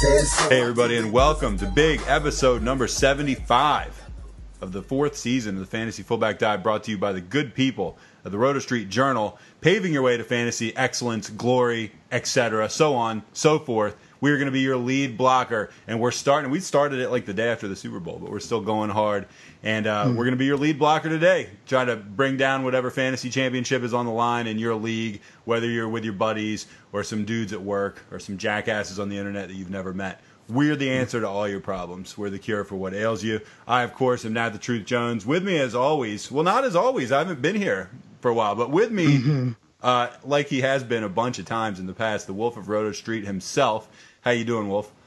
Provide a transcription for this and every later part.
Hey, everybody, and welcome to big episode number 75 of the fourth season of the Fantasy Fullback Dive, brought to you by the good people of the Roto Street Journal, paving your way to fantasy excellence, glory, etc., so on, so forth. We are going to be your lead blocker, and we're starting. We started it like the day after the Super Bowl, but we're still going hard. And uh, we're going to be your lead blocker today, trying to bring down whatever fantasy championship is on the line in your league, whether you're with your buddies or some dudes at work or some jackasses on the internet that you've never met. We're the answer to all your problems. We're the cure for what ails you. I, of course, am not the Truth Jones. With me, as always, well, not as always. I haven't been here for a while, but with me, uh, like he has been a bunch of times in the past, the Wolf of Roto Street himself. How you doing, Wolf?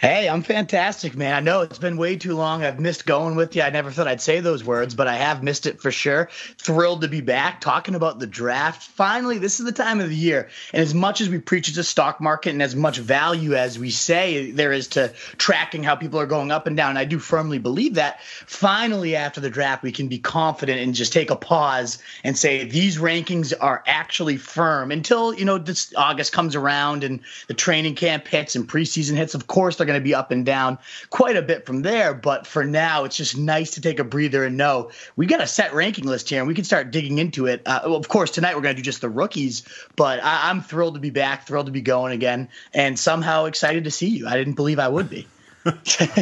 Hey, I'm fantastic, man. I know it's been way too long. I've missed going with you. I never thought I'd say those words, but I have missed it for sure. Thrilled to be back talking about the draft. Finally, this is the time of the year. And as much as we preach it's a stock market and as much value as we say there is to tracking how people are going up and down, I do firmly believe that. Finally, after the draft, we can be confident and just take a pause and say these rankings are actually firm until, you know, this August comes around and the training camp hits and preseason hits. Of course, they're going to be up and down quite a bit from there. But for now, it's just nice to take a breather and know we got a set ranking list here and we can start digging into it. Uh, well, of course, tonight we're going to do just the rookies, but I- I'm thrilled to be back, thrilled to be going again, and somehow excited to see you. I didn't believe I would be.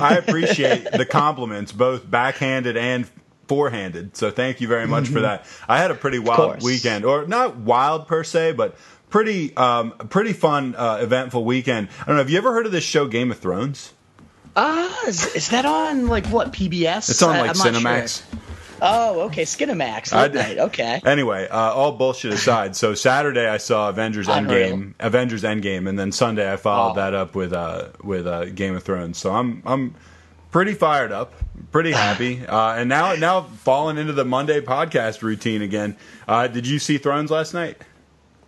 I appreciate the compliments, both backhanded and forehanded. So thank you very much for that. I had a pretty wild weekend, or not wild per se, but pretty um, pretty fun, uh, eventful weekend. I don't know. Have you ever heard of this show, Game of Thrones? Ah, is, is that on like what PBS? It's on like not Cinemax. sure. Oh, okay, Skinamax. I night. Okay. Anyway, uh, all bullshit aside, so Saturday I saw Avengers Unreal. Endgame, Avengers Endgame, and then Sunday I followed Oh. that up with uh, with uh, Game of Thrones. So I'm I'm pretty fired up, pretty happy, uh, and now now falling into the Monday podcast routine again. Uh, did you see Thrones last night?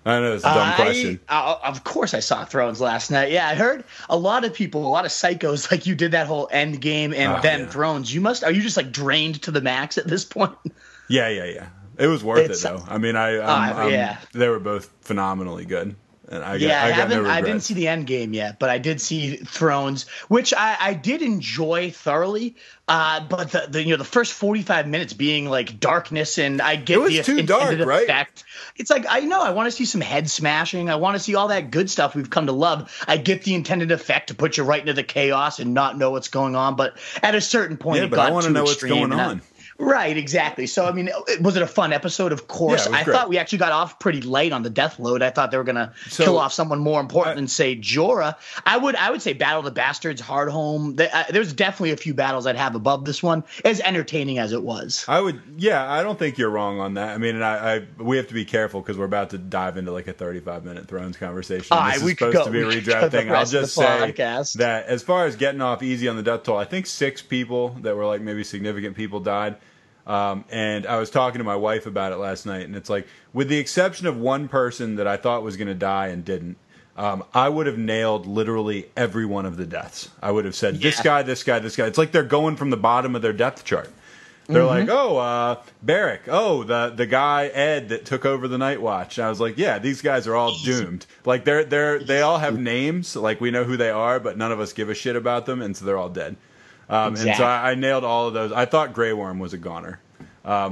I know it's a dumb I- question. uh, of course, I saw Thrones last night. Yeah, I heard a lot of people, a lot of psychos, like you did that whole end game and Oh, then yeah. Thrones. You must are you just like drained to the max at this point? Yeah, yeah, yeah. It was worth It's- it though. I mean, I I'm, Uh, yeah. they were both phenomenally good, and I got, yeah, I, I got haven't. no I didn't see the end game yet, but I did see Thrones, which I, I did enjoy thoroughly. Uh, but the, the you know the first forty five minutes being like darkness, and I get It was the too dark, intended right? effect. It's like I know I want to see some head smashing. I want to see all that good stuff we've come to love. I get the intended effect to put you right into the chaos and not know what's going on. But at a certain point, Yeah, it but got I want to know what's going and I- on. Right, exactly. So, I mean, was it a fun episode? Of course. Yeah, I great. thought we actually got off pretty light on the death load. I thought they were going to So- kill off someone more important I- than say Jorah. I would, I would say Battle of the Bastards, Hardhome. Uh, There's definitely a few battles I'd have above this one, as entertaining as it was. I would, yeah, I don't think you're wrong on that. I mean, and I, I we have to be careful because we're about to dive into like a 35 minute Thrones conversation. All this right, is supposed go- to be a we could go redraft thing. I'll just say podcast. that as far as getting off easy on the death toll, I think six people that were like maybe significant people died. Um, and I was talking to my wife about it last night, and it's like, with the exception of one person that I thought was going to die and didn't, um, I would have nailed literally every one of the deaths. I would have said this guy, this guy, this guy. It's like they're going from the bottom of their depth chart. They're like, oh, uh, Beric. Oh, the the guy Ed that took over the Night Watch. And I was like, yeah, these guys are all doomed. Like they're they're they all have names. Like we know who they are, but none of us give a shit about them, and so they're all dead. Um, And so I, I nailed all of those. I thought Grey Worm was a goner,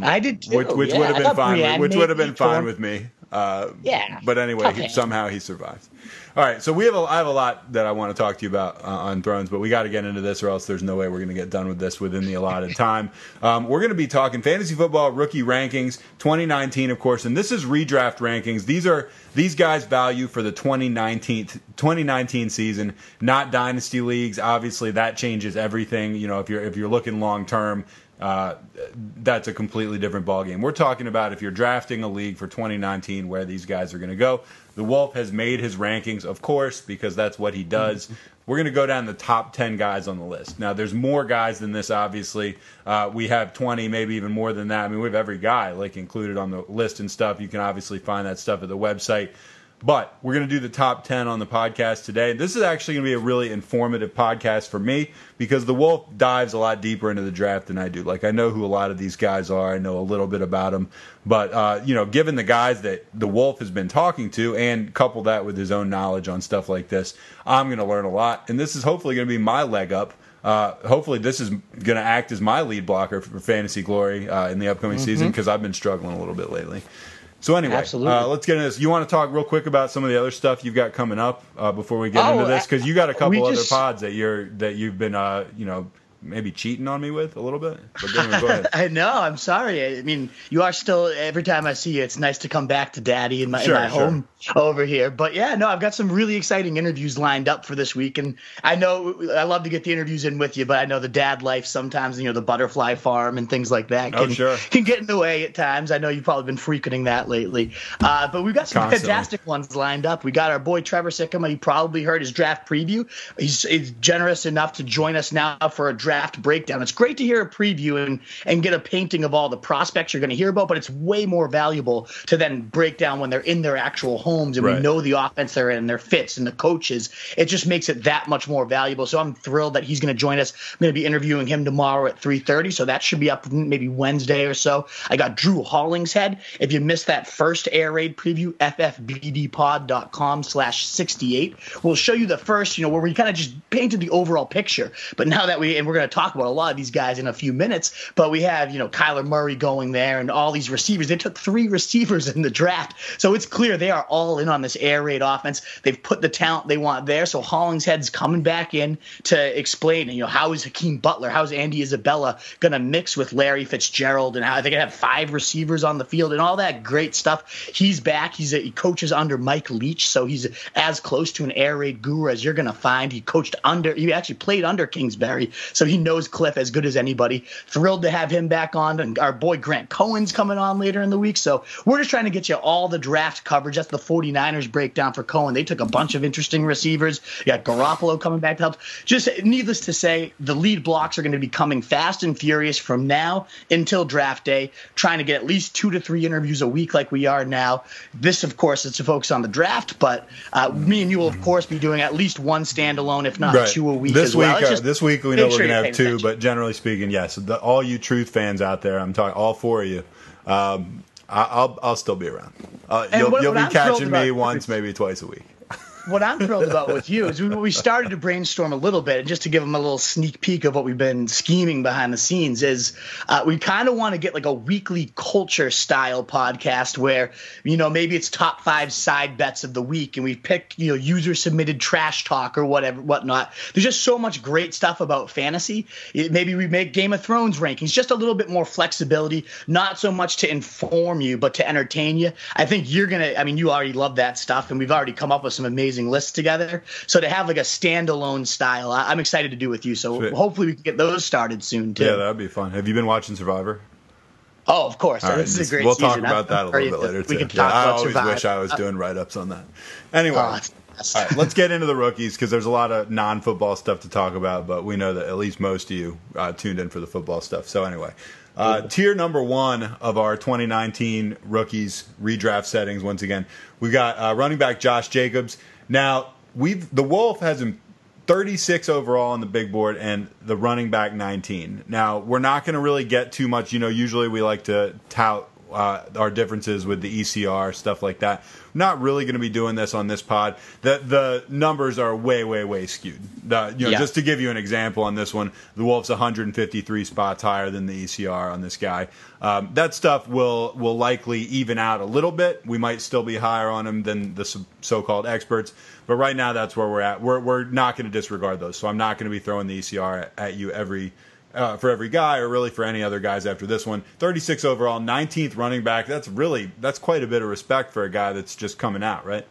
I did too. which which yeah. would have been fine. Brienne which would have been me fine with me. Uh, Yeah. But anyway, somehow he survives. All right, so we have a, I have a lot that I want to talk to you about uh, on Thrones, but we got to get into this, or else there's no way we're going to get done with this within the allotted time. Um, we're going to be talking fantasy football rookie rankings 2019, of course, and this is redraft rankings. These are these guys' value for the 2019 2019 season, not dynasty leagues. Obviously, that changes everything. You know, if you're if you're looking long term. Uh, that's a completely different ballgame. We're talking about if you're drafting a league for 2019, where these guys are going to go. The Wolf has made his rankings, of course, because that's what he does. we're going to go down the top 10 guys on the list. Now, there's more guys than this, obviously. Uh, we have 20, maybe even more than that. I mean, we have every guy like included on the list and stuff. You can obviously find that stuff at the website. But we're going to do the top 10 on the podcast today. This is actually going to be a really informative podcast for me because the Wolf dives a lot deeper into the draft than I do. Like, I know who a lot of these guys are, I know a little bit about them. But, uh, you know, given the guys that the Wolf has been talking to and couple that with his own knowledge on stuff like this, I'm going to learn a lot. And this is hopefully going to be my leg up. Uh, hopefully, this is going to act as my lead blocker for Fantasy Glory uh, in the upcoming mm-hmm. season because I've been struggling a little bit lately. So anyway, uh, let's get into this. You want to talk real quick about some of the other stuff you've got coming up uh, before we get oh, into this because you got a couple other just, pods that you're that you've been uh, you know maybe cheating on me with a little bit. But go, ahead. I know. I'm sorry. I mean, you are still. Every time I see you, it's nice to come back to Daddy in my, sure, in my sure. home over here. But yeah, no, I've got some really exciting interviews lined up for this week, and I know I love to get the interviews in with you, but I know the dad life sometimes, you know, the butterfly farm and things like that oh, can oh, sure. can get in the way at times. I know you've probably been frequenting that lately, uh, but we've got some Constantly. fantastic ones lined up. We got our boy Trevor Sikkema. You probably heard his draft preview. He's, he's generous enough to join us now for a draft breakdown. It's great to hear a preview and and get a painting of all the prospects you're going to hear about, but it's way more valuable to then break down when they're in their actual homes and right. we know the offense they're in, their fits and the coaches. It just makes it that much more valuable. So I'm thrilled that he's going to join us. I'm going to be interviewing him tomorrow at 3:30, so that should be up maybe Wednesday or so. I got Drew Hollingshead. If you missed that first air raid preview, ffbdpod.com slash 68. We'll show you the first, you know, where we kind of just painted the overall picture. But now that we, and we're going to talk about a lot of these guys in a few minutes, but we have, you know, Kyler Murray going there and all these receivers. They took three receivers in the draft. So it's clear they are all in on this air raid offense. They've put the talent they want there. So Hollingshead's coming back in to explain, you know, how is Hakeem Butler, how's Andy Isabella going to mix with Larry Fitzgerald and how they're going to have five receivers on the field and all that great stuff. He's back. He's a, he coaches under Mike Leach, so he's as close to an air raid guru as you're going to find. He coached under, he actually played under Kingsbury, so he knows Cliff as good as anybody. Thrilled to have him back on. And our boy Grant Cohn's coming on later in the week. So we're just trying to get you all the draft coverage. That's the 49ers breakdown for Cohn. They took a bunch of interesting receivers. You got Garoppolo coming back to help. Just needless to say, the lead blocks are going to be coming fast and furious from now until draft day, trying to get at least two to three interviews a week like we are now. This, of course, is to focus on the draft, but uh, me and you will, of course, be doing at least one standalone, if not right. two a week this week, well. uh, this week, we know we're going to have two, attention. but generally speaking, yes. The, all you truth fans out there, I'm talking all four of you. Um, I, will I'll still be around. Uh, you'll, what, you'll what be I'm catching me once, maybe twice a week what I'm thrilled about with you is we, we started to brainstorm a little bit, and just to give them a little sneak peek of what we've been scheming behind the scenes. Is uh, we kind of want to get like a weekly culture style podcast where you know maybe it's top five side bets of the week, and we pick you know user submitted trash talk or whatever whatnot. There's just so much great stuff about fantasy. It, maybe we make Game of Thrones rankings, just a little bit more flexibility, not so much to inform you, but to entertain you. I think you're gonna. I mean, you already love that stuff, and we've already come up with some amazing amazing lists together. So to have like a standalone style, I, am excited to do with you. So Sweet. hopefully we can get those started soon too. Yeah, that'd be fun. Have you been watching Survivor? Oh, of course. Right, this is a great We'll season. talk about that a little bit later too. Yeah, I always Survivor. wish I was doing write ups on that. Anyway. Oh, all right, let's get into the rookies because there's a lot of non-football stuff to talk about, but we know that at least most of you uh, tuned in for the football stuff. So anyway, uh, tier number one of our 2019 rookies redraft settings. Once again, we've got uh, running back Josh Jacobs. Now, we've the Wolf has him 36 overall on the big board and the running back 19. Now, we're not going to really get too much. You know, usually we like to tout uh, our differences with the ECR stuff like that. Not really going to be doing this on this pod. The the numbers are way way way skewed. The, you know, yeah. just to give you an example on this one, the Wolves 153 spots higher than the ECR on this guy. Um, that stuff will will likely even out a little bit. We might still be higher on him than the so-called experts, but right now that's where we're at. We're we're not going to disregard those. So I'm not going to be throwing the ECR at, at you every uh, for every guy, or really for any other guys after this one. 36 overall, 19th running back. That's really that's quite a bit of respect for a guy that's just coming out, right?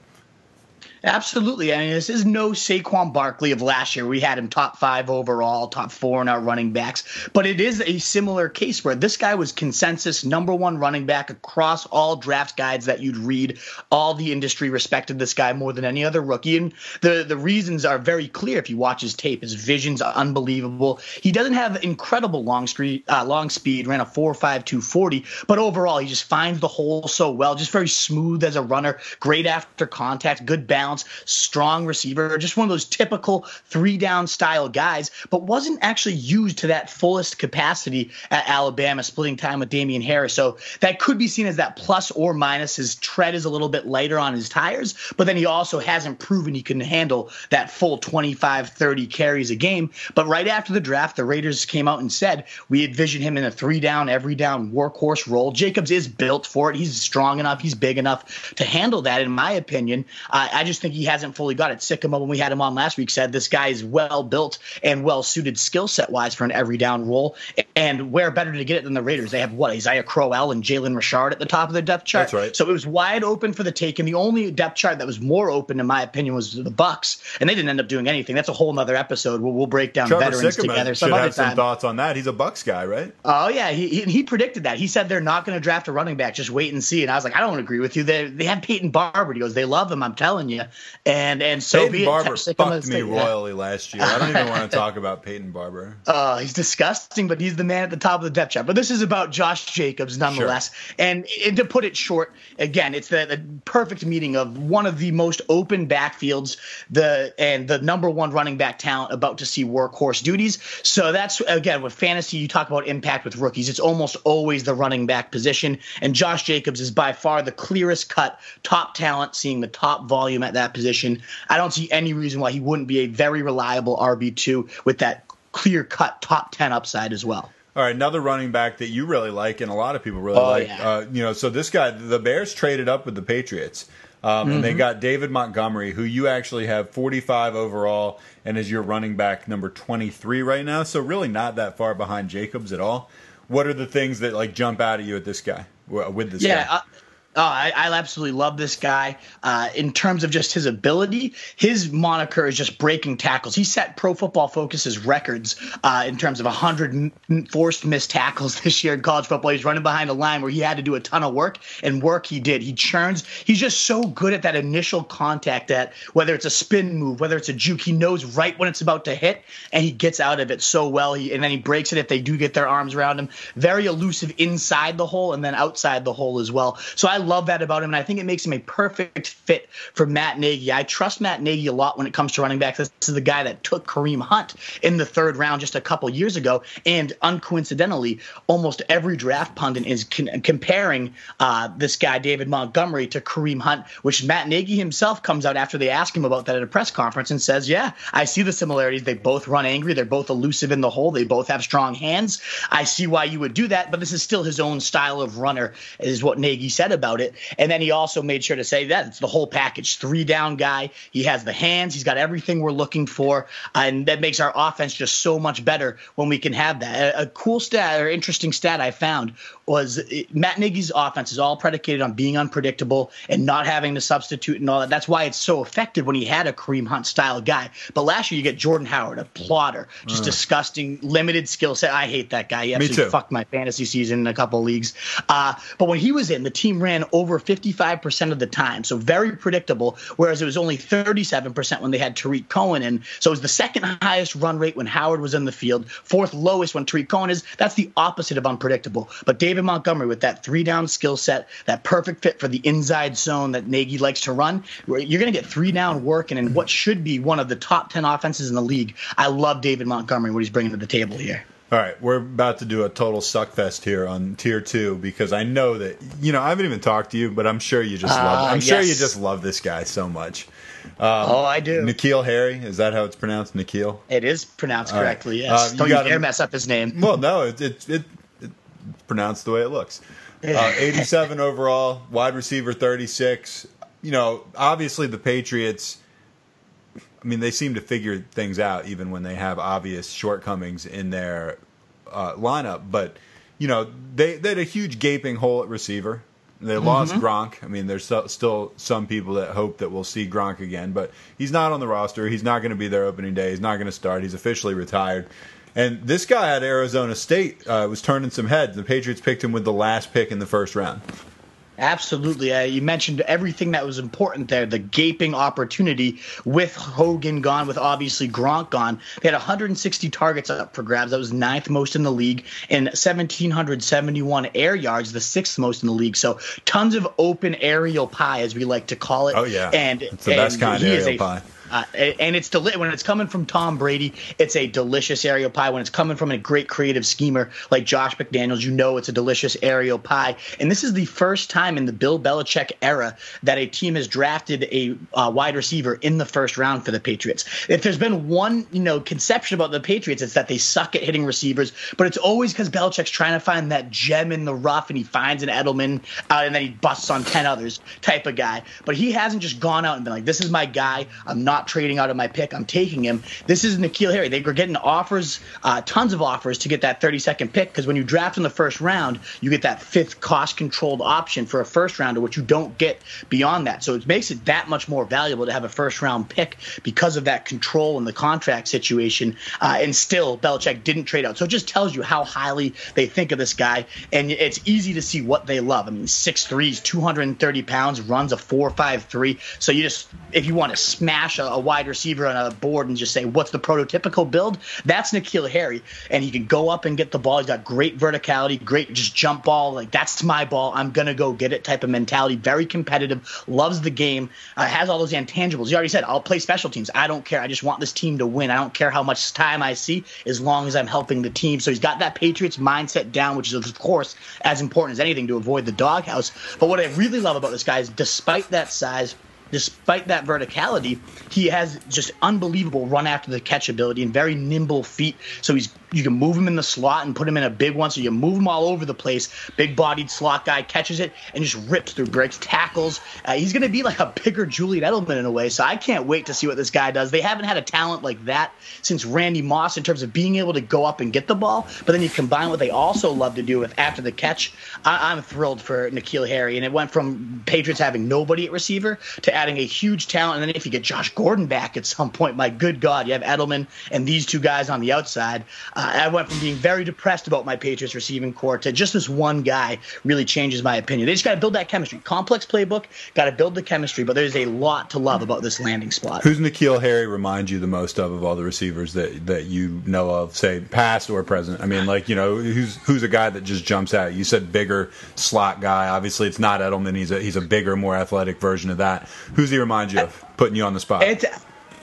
Absolutely. I mean, this is no Saquon Barkley of last year. We had him top five overall, top four in our running backs. But it is a similar case where this guy was consensus number one running back across all draft guides that you'd read. All the industry respected this guy more than any other rookie. And the, the reasons are very clear if you watch his tape. His vision's unbelievable. He doesn't have incredible long, street, uh, long speed, ran a 4.5 240, but overall, he just finds the hole so well. Just very smooth as a runner, great after contact, good balance bounce, strong receiver, just one of those typical three down style guys, but wasn't actually used to that fullest capacity at Alabama, splitting time with Damien Harris. So that could be seen as that plus or minus. His tread is a little bit lighter on his tires, but then he also hasn't proven he can handle that full 25, 30 carries a game. But right after the draft, the Raiders came out and said we envision him in a three down, every down workhorse role. Jacobs is built for it. He's strong enough. He's big enough to handle that, in my opinion. Uh, I just just think he hasn't fully got it. Sikkema, when we had him on last week, said this guy is well built and well suited skill set wise for an every down role. And where better to get it than the Raiders? They have what Isaiah Crowell and Jalen Richard at the top of their depth chart. That's right. So it was wide open for the take, and the only depth chart that was more open, in my opinion, was the Bucs, and they didn't end up doing anything. That's a whole other episode. We'll, we'll break down Trevor veterans Sikkema together. Some should have some thoughts on that. He's a Bucs guy, right? Oh yeah, he, he, he predicted that. He said they're not going to draft a running back. Just wait and see. And I was like, I don't agree with you. They they have Peyton Barber. He goes, they love him. I'm telling you. And and so Peyton be Barber fucked me royally last year. I don't even want to talk about Peyton Barber. Uh, he's disgusting, but he's the man at the top of the depth chart. But this is about Josh Jacobs, nonetheless. Sure. And, and, to put it short, again, it's the, the, perfect meeting of one of the most open backfields, the and the number one running back talent about to see workhorse duties. So that's again with fantasy, you talk about impact with rookies. It's almost always the running back position, and Josh Jacobs is by far the clearest cut top talent, seeing the top volume at that position. I don't see any reason why he wouldn't be a very reliable RB2 with that clear cut top 10 upside as well. All right, another running back that you really like and a lot of people really oh, like. Yeah. Uh, you know, so this guy, the Bears traded up with the Patriots. Um, mm-hmm. And they mm-hmm. got David Montgomery, who you actually have 45 overall and is your running back number 23 right now. So really not that far behind Jacobs at all. What are the things that like jump out at you at this guy with this yeah, guy? Uh, Oh, I, I, absolutely love this guy. Uh, in terms of just his ability, his moniker is just breaking tackles. He set Pro Football Focus's records uh, in terms of 100 forced missed tackles this year in college football. He's running behind a line where he had to do a ton of work, and work he did. He churns. He's just so good at that initial contact that whether it's a spin move, whether it's a juke, he knows right when it's about to hit, and he gets out of it so well. He, and then he breaks it if they do get their arms around him. Very elusive inside the hole and then outside the hole as well. So I love that about him, and I think it makes him a perfect fit for Matt Nagy. I trust Matt Nagy a lot when it comes to running backs. This is the guy that took Kareem Hunt in the third round just a couple years ago, and uncoincidentally, almost every draft pundit is con- comparing uh, this guy David Montgomery to Kareem Hunt, which Matt Nagy himself comes out after they ask him about that at a press conference and says, "Yeah, I see the similarities. They both run angry. They're both elusive in the hole. They both have strong hands. I see why you would do that, but this is still his own style of runner." Is what Nagy said about it. And then he also made sure to say that it's the whole package three down guy. He has the hands, he's got everything we're looking for. And that makes our offense just so much better when we can have that. A, a cool stat or interesting stat I found was it, Matt Nagy's offense is all predicated on being unpredictable and not having to substitute and all that. That's why it's so effective when he had a Kareem Hunt style guy. But last year you get Jordan Howard, a plotter, just uh. disgusting, limited skill set. I hate that guy. He absolutely fucked my fantasy season in a couple leagues. Uh, but when he was in, the team ran over 55% of the time. So very predictable, whereas it was only 37% when they had Tarik Cohen in. So it was the second highest run rate when Howard was in the field, fourth lowest when Tarik Cohen is. That's the opposite of unpredictable. But David Montgomery with that three down skill set, that perfect fit for the inside zone that Nagy likes to run, you're going to get three down work and in what should be one of the top 10 offenses in the league. I love David Montgomery, what he's bringing to the table here. All right, we're about to do a total suckfest here on tier two because I know that you know I haven't even talked to you, but I'm sure you just uh, love. I'm yes. sure you just love this guy so much. Um, oh, I do. N'Keal Harry is that how it's pronounced? N'Keal. It is pronounced All correctly. Right. Yes. Uh, Don't you, dare mess up his name. Well, no, it, it, it, it's pronounced the way it looks. Uh, 87 overall, wide receiver 36. You know, obviously the Patriots I mean, they seem to figure things out even when they have obvious shortcomings in their uh, lineup. But you know, they they had a huge gaping hole at receiver. They mm-hmm. lost Gronk. I mean, there's so, still some people that hope that we'll see Gronk again, but he's not on the roster. He's not going to be there opening day. He's not going to start. He's officially retired. And this guy at Arizona State uh, was turning some heads. The Patriots picked him with the last pick in the first round. Absolutely. Uh, you mentioned everything that was important there. The gaping opportunity with Hogan gone, with obviously Gronk gone. They had 160 targets up for grabs. That was ninth most in the league, and 1,771 air yards, the sixth most in the league. So tons of open aerial pie, as we like to call it. Oh yeah, and it's the and best kind of aerial a, pie uh, and it's deli- when it's coming from Tom Brady, it's a delicious aerial pie. When it's coming from a great creative schemer like Josh McDaniels, you know it's a delicious aerial pie. And this is the first time in the Bill Belichick era that a team has drafted a uh, wide receiver in the first round for the Patriots. If there's been one, you know, conception about the Patriots, it's that they suck at hitting receivers, but it's always because Belichick's trying to find that gem in the rough, and he finds an Edelman, and then he busts on ten others type of guy. But he hasn't just gone out and been like, "This is my guy. I'm not." Not trading out of my pick. I'm taking him. This is N'Keal Harry. They were getting offers, uh, tons of offers to get that 32nd pick because when you draft in the first round, you get that fifth cost controlled option for a first rounder, which you don't get beyond that. So it makes it that much more valuable to have a first round pick because of that control in the contract situation. Uh, and still, Belichick didn't trade out. So it just tells you how highly they think of this guy. And it's easy to see what they love. I mean, 6'3", 230 pounds, runs a 4.53. So you just, if you want to smash a a, wide receiver on a board and just say, what's the prototypical build? That's N'Keal Harry. And he can go up and get the ball. He's got great verticality, great just jump ball. Like, that's my ball. I'm going to go get it type of mentality. Very competitive, loves the game, uh, has all those intangibles. You already said, I'll play special teams. I don't care. I just want this team to win. I don't care how much time I see as long as I'm helping the team. So he's got that Patriots mindset down, which is, of course, as important as anything to avoid the doghouse. But what I really love about this guy is despite that size, despite that verticality, he has just unbelievable run after the catch ability and very nimble feet. So he's you can move him in the slot and put him in a big one. So you move him all over the place. Big bodied slot guy catches it and just rips through, breaks tackles. Uh, he's going to be like a bigger Julian Edelman in a way. So I can't wait to see what this guy does. They haven't had a talent like that since Randy Moss in terms of being able to go up and get the ball. But then you combine what they also love to do with after the catch. I- am thrilled for N'Keal Harry. And it went from Patriots having nobody at receiver to adding a huge talent. And then if you get Josh Gordon back at some point, my good God, you have Edelman and these two guys on the outside. Uh, I went from being very depressed about my Patriots receiving corps to just this one guy really changes my opinion. They just got to build that chemistry. Complex playbook, got to build the chemistry, but there's a lot to love about this landing spot. Who's N'Keal Harry remind you the most of of all the receivers that that you know of, say past or present? I mean, like you know, who's who's a guy that just jumps out? You said bigger slot guy. Obviously, it's not Edelman. He's a he's a bigger, more athletic version of that. Who's he remind you of? Putting you on the spot. It's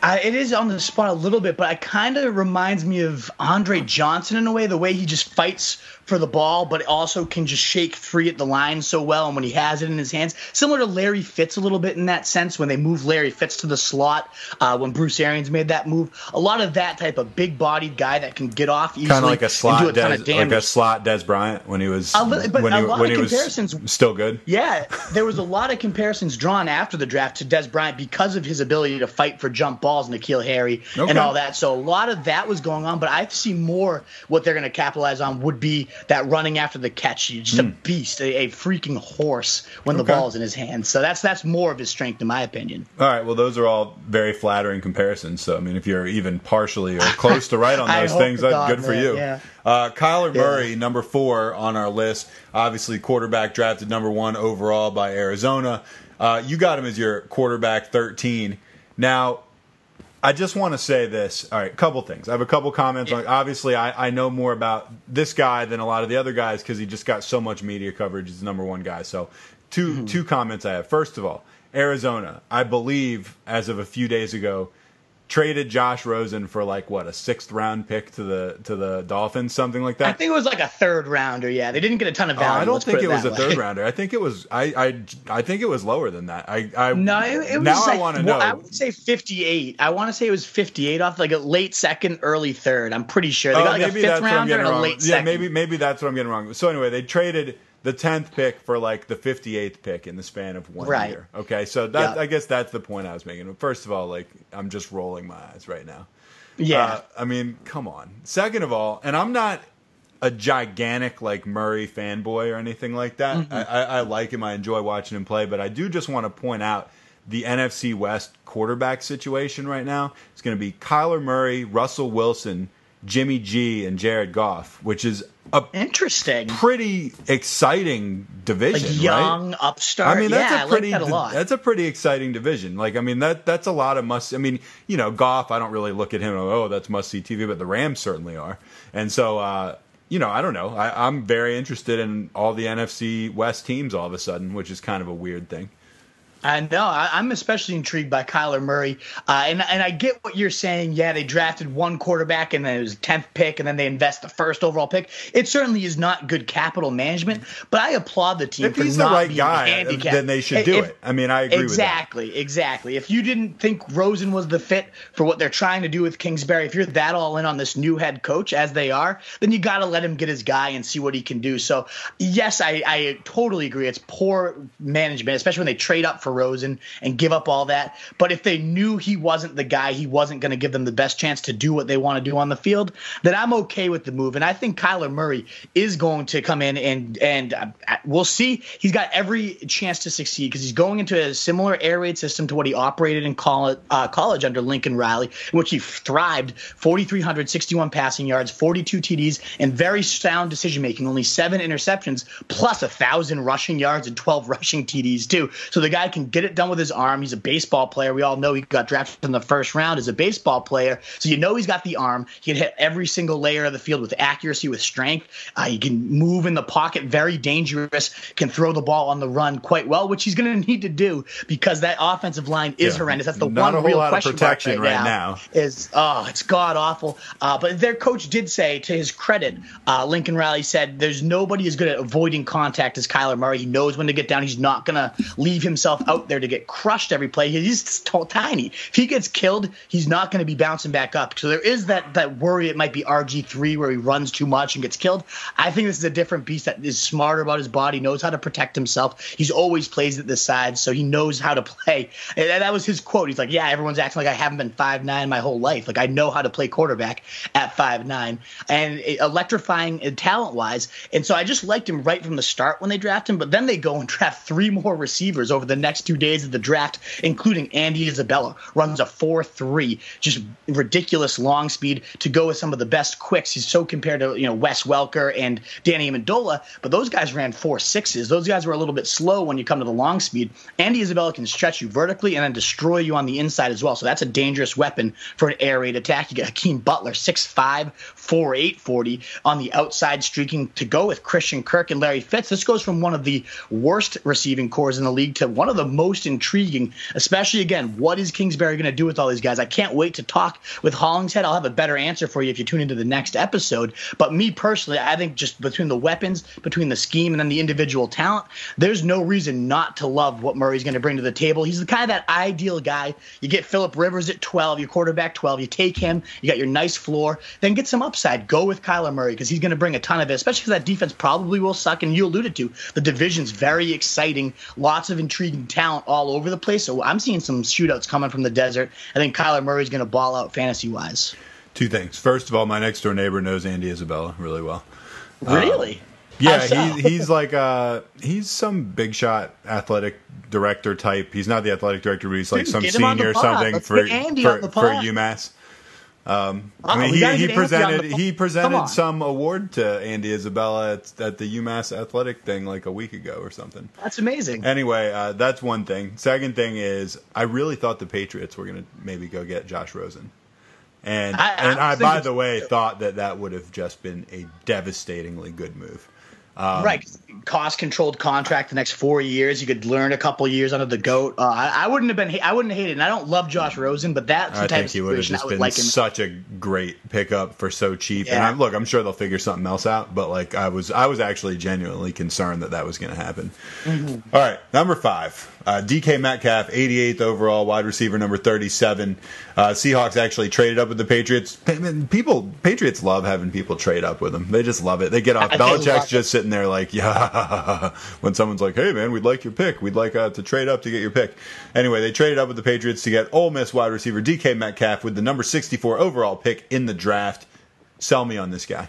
I, it is on the spot a little bit, but it kind of reminds me of Andre Johnson in a way, the way he just fights for the ball, but also can just shake free at the line so well. And when he has it in his hands, similar to Larry Fitz a little bit in that sense, when they move Larry Fitz to the slot, uh, when Bruce Arians made that move, a lot of that type of big-bodied guy that can get off easily, kind of like a slot, Des, like a slot Dez Bryant when he was li- when, he, when he was still good. Yeah, there was a lot of comparisons drawn after the draft to Dez Bryant because of his ability to fight for jump balls, N'Keal Harry, okay. and all that. So a lot of that was going on, but I see more what they're going to capitalize on would be that running after the catch. He's just mm. a hmm. beast, a, a, freaking horse when okay. the ball's in his hands. So that's that's more of his strength, in my opinion. All right. Well, those are all very flattering comparisons. So I mean, if you're even partially or close to right on those things, that's God, good man, for you. Yeah. Uh, Kyler yeah. Murray, number four on our list. Obviously, quarterback drafted number one overall by Arizona. Uh, you got him as your quarterback 13. Now, I just want to say this. All right, couple things. I have a couple comments on. Obviously, I, I know more about this guy than a lot of the other guys because he just got so much media coverage. He's the number one guy. So, 2 mm-hmm. two comments I have. First of all, Arizona. I believe as of a few days ago, traded Josh Rosen for like what a sixth round pick to the to the Dolphins, something like that. I think it was like a third rounder. Yeah, they didn't get a ton of value. Oh, I don't think it, it was a third rounder. I think it was I, I I think it was lower than that. I I no, it, was now like, I want to well, know. I would say fifty eight. I want to say it was fifty eight off like a late second, early third. I'm pretty sure they oh, got like a fifth rounder and a late yeah, second. maybe maybe that's what I'm getting wrong. So anyway, they traded the tenth pick for like the fifty eighth pick in the span of one right. year. Okay, so that I guess that's the point I was making. But first of all, like I'm just rolling my eyes right now. Yeah, uh, I mean, come on. Second of all, and I'm not. a gigantic like Murray fanboy or anything like that. Mm-hmm. I, I, I like him. I enjoy watching him play, but I do just want to point out the NFC West quarterback situation right now. It's going to be Kyler Murray, Russell Wilson, Jimmy G, and Jared Goff, which is a interesting, pretty exciting division. Like young right? upstart. I mean, that's yeah, a pretty like that a lot. that's a pretty exciting division. Like, I mean, that that's a lot of must. I mean, you know, Goff. I don't really look at him. Oh, that's must see TV, but the Rams certainly are. And so, uh, you know, I don't know. I, I'm very interested in all the NFC West teams all of a sudden, which is kind of a weird thing. I know. I, am especially intrigued by Kyler Murray, uh, and and I get what you're saying. Yeah, they drafted one quarterback, and then it was tenth pick, and then they invest the first overall pick. It certainly is not good capital management, but I applaud the team if for he's not the right guy, handicapped. then they should do if, it. I mean, I agree exactly, with that. Exactly, exactly. If you didn't think Rosen was the fit for what they're trying to do with Kingsbury, if you're that all in on this new head coach as they are, then you got to let him get his guy and see what he can do. So yes, I, I totally agree. It's poor management, especially when they trade up for Rosen and give up all that. But if they knew he wasn't the guy, he wasn't going to give them the best chance to do what they want to do on the field, then I'm okay with the move. And I think Kyler Murray is going to come in and and uh, we'll see. He's got every chance to succeed because he's going into a similar air raid system to what he operated in college, uh, college under Lincoln Riley, in which he thrived 4,361 passing yards, 42 TDs, and very sound decision making. Only seven interceptions, plus a thousand rushing yards and 12 rushing TDs too. So the guy can get it done with his arm. He's a baseball player. We all know he got drafted in the first round as a baseball player. So you know he's got the arm. He can hit every single layer of the field with accuracy, with strength. Uh, he can move in the pocket, very dangerous, can throw the ball on the run quite well, which he's going to need to do because that offensive line is yeah, horrendous. That's the one real question protection right, right now, now, Is oh, it's god awful. Uh, but their coach did say, to his credit, uh, Lincoln Riley said, "There's nobody as good at avoiding contact as Kyler Murray. He knows when to get down. He's not going to leave himself out there to get crushed." every play. He's tiny. If he gets killed, he's not going to be bouncing back up. So there is that that worry it might be RG three where he runs too much and gets killed. I think this is a different beast that is smarter about his body, knows how to protect himself. He's always plays at the side, so he knows how to play. And that was his quote. He's like, "Yeah, everyone's acting like I haven't been five nine my whole life. Like I know how to play quarterback at five nine and electrifying uh, talent wise. And so I just liked him right from the start when they draft him. But then they go and draft three more receivers over the next two days of the draft draft, including Andy Isabella, runs a 4 3, just ridiculous long speed to go with some of the best quicks. He's so compared to, you know, Wes Welker and Danny Amendola, but those guys ran 4 6s. Those guys were a little bit slow when you come to the long speed. Andy Isabella can stretch you vertically and then destroy you on the inside as well. So that's a dangerous weapon for an air raid attack. You get Hakeem Butler, 6'5, 4'8 40 on the outside, streaking to go with Christian Kirk and Larry Fitz. This goes from one of the worst receiving cores in the league to one of the most intriguing, especially again, what is Kingsbury going to do with all these guys? I can't wait to talk with Hollingshead. I'll have a better answer for you if you tune into the next episode. But me personally, I think just between the weapons, between the scheme, and then the individual talent, there's no reason not to love what Murray's going to bring to the table. He's the kind of that ideal guy. You get Philip Rivers at 12, your quarterback 12, you take him, you got your nice floor, then get some upside, go with Kyler Murray because he's going to bring a ton of it, especially because that defense probably will suck. And you alluded to the division's very exciting, lots of intriguing talent all over the place. So I'm seeing some shootouts coming from the desert. I think Kyler Murray's going to ball out fantasy wise. Two things. First of all, my next door neighbor knows Andy Isabella really well. Really? Um, yeah, so? he, he's like uh he's some big shot athletic director type. He's not the athletic director, but he's like Dude, some senior or something Let's for for, for UMass. Um, I mean, he, he presented he presented some award to Andy Isabella at, at, the UMass athletic thing like a week ago or something. That's amazing. Anyway, uh, that's one thing. Second thing is, I really thought the Patriots were going to maybe go get Josh Rosen, and I, and I, by the way, thought that that would have just been a devastatingly good move. Um, right, cost controlled contract the next four years. You could learn a couple years under the goat. Uh, I, I, wouldn't have been. I wouldn't have hated. it. And I don't love Josh Rosen, but that's the I type of situation I would like him. Such a great pickup for so cheap. Yeah. And I'm, look, I'm sure they'll figure something else out. But like, I was, I was actually genuinely concerned that that was going to happen. Mm-hmm. All right, number five. Uh, DK Metcalf, 88th overall, wide receiver number 37. Uh, Seahawks actually traded up with the Patriots. People, Patriots love having people trade up with them. They just love it. They get off. Belichick's just sitting there like, yeah. when someone's like, hey man, we'd like your pick. We'd like uh, to trade up to get your pick. Anyway, they traded up with the Patriots to get Ole Miss wide receiver DK Metcalf with the number 64 overall pick in the draft. Sell me on this guy.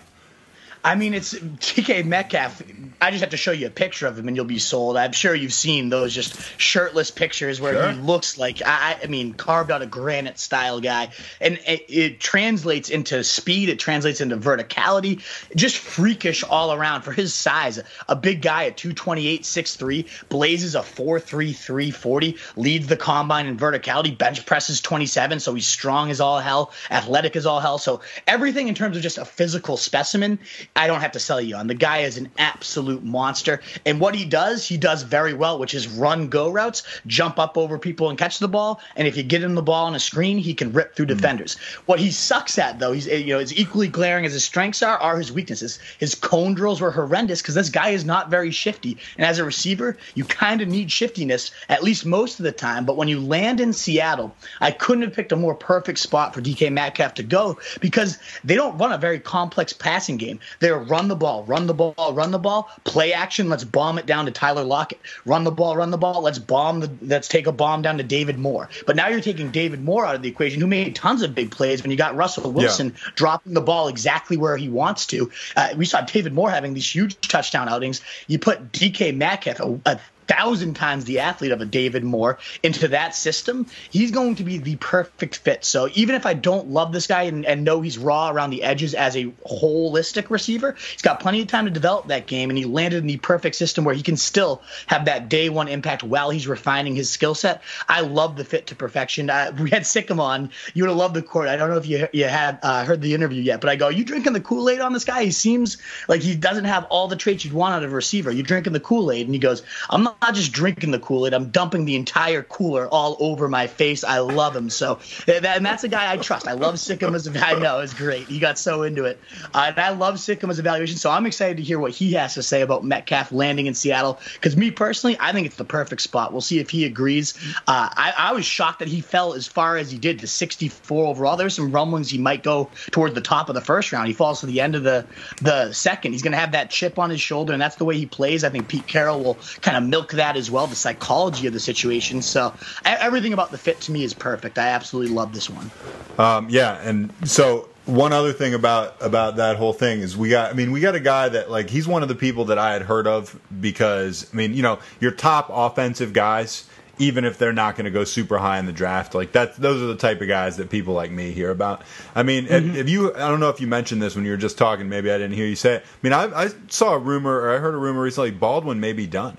I mean, it's DK Metcalf. I just have to show you a picture of him and you'll be sold. I'm sure you've seen those just shirtless pictures where sure. he looks like I, I mean carved out a granite style guy, and it, it, translates into speed. It translates into verticality. Just freakish all around for his size. A big guy at 228, 6'3", blazes a 4'3", 40, leads the combine in verticality. Bench presses 27, so he's strong as all hell, athletic as all hell. So everything in terms of just a physical specimen I don't have to sell you on. The guy is an absolute monster. And what he does, he does very well, which is run go routes, jump up over people and catch the ball. And if you get him the ball on a screen, he can rip through mm defenders. What he sucks at, though, he's you know, is equally glaring as his strengths are, are his weaknesses. His cone drills were horrendous because this guy is not very shifty. And as a receiver, you kind of need shiftiness, at least most of the time. But when you land in Seattle, I couldn't have picked a more perfect spot for DK Metcalf to go because they don't run a very complex passing game. They're run the ball, run the ball, run the ball, play action. Let's bomb it down to Tyler Lockett. Run the ball, run the ball. Let's bomb the. Let's take a bomb down to David Moore. But now you're taking David Moore out of the equation, who made tons of big plays when you got Russell Wilson yeah. dropping the ball exactly where he wants to. Uh, we saw David Moore having these huge touchdown outings. You put DK Metcalf, a, a thousand times the athlete of a David Moore into that system, he's going to be the perfect fit. So even if I don't love this guy and, and, know he's raw around the edges as a holistic receiver, he's got plenty of time to develop that game, and he landed in the perfect system where he can still have that day one impact while he's refining his skill set. I love the fit to perfection. Uh, we had Sikkema on. You would have loved the court. I don't know if you you had uh, heard the interview yet, but I go, you drinking the Kool Aid on this guy? He seems like he doesn't have all the traits you'd want out of a receiver. You drinking the Kool Aid? And he goes, I'm not not just drinking the Kool Aid. I'm dumping the entire cooler all over my face. I love him so, and that's a guy I trust. I love Sikkema as a, I know it's great. He got so into it, uh, and I love Sikkema evaluation. So I'm excited to hear what he has to say about Metcalf landing in Seattle. Because me personally, I think it's the perfect spot. We'll see if he agrees. Uh, I, I was shocked that he fell as far as he did to 64 overall. There's some rumblings he might go toward the top of the first round. He falls to the end of the the second. He's going to have that chip on his shoulder, and that's the way he plays. I think Pete Carroll will kind of milk that as well, the psychology of the situation. So everything about the fit to me is perfect. I absolutely love this one. Um, yeah, and so one other thing about about that whole thing is we got I mean we got a guy that like he's one of the people that I had heard of because I mean you know your top offensive guys even if they're not going to go super high in the draft like that those are the type of guys that people like me hear about I mean mm-hmm. if, if, you I don't know if you mentioned this when you were just talking maybe I didn't hear you say it I mean I, I saw a rumor or I heard a rumor recently Baldwin may be done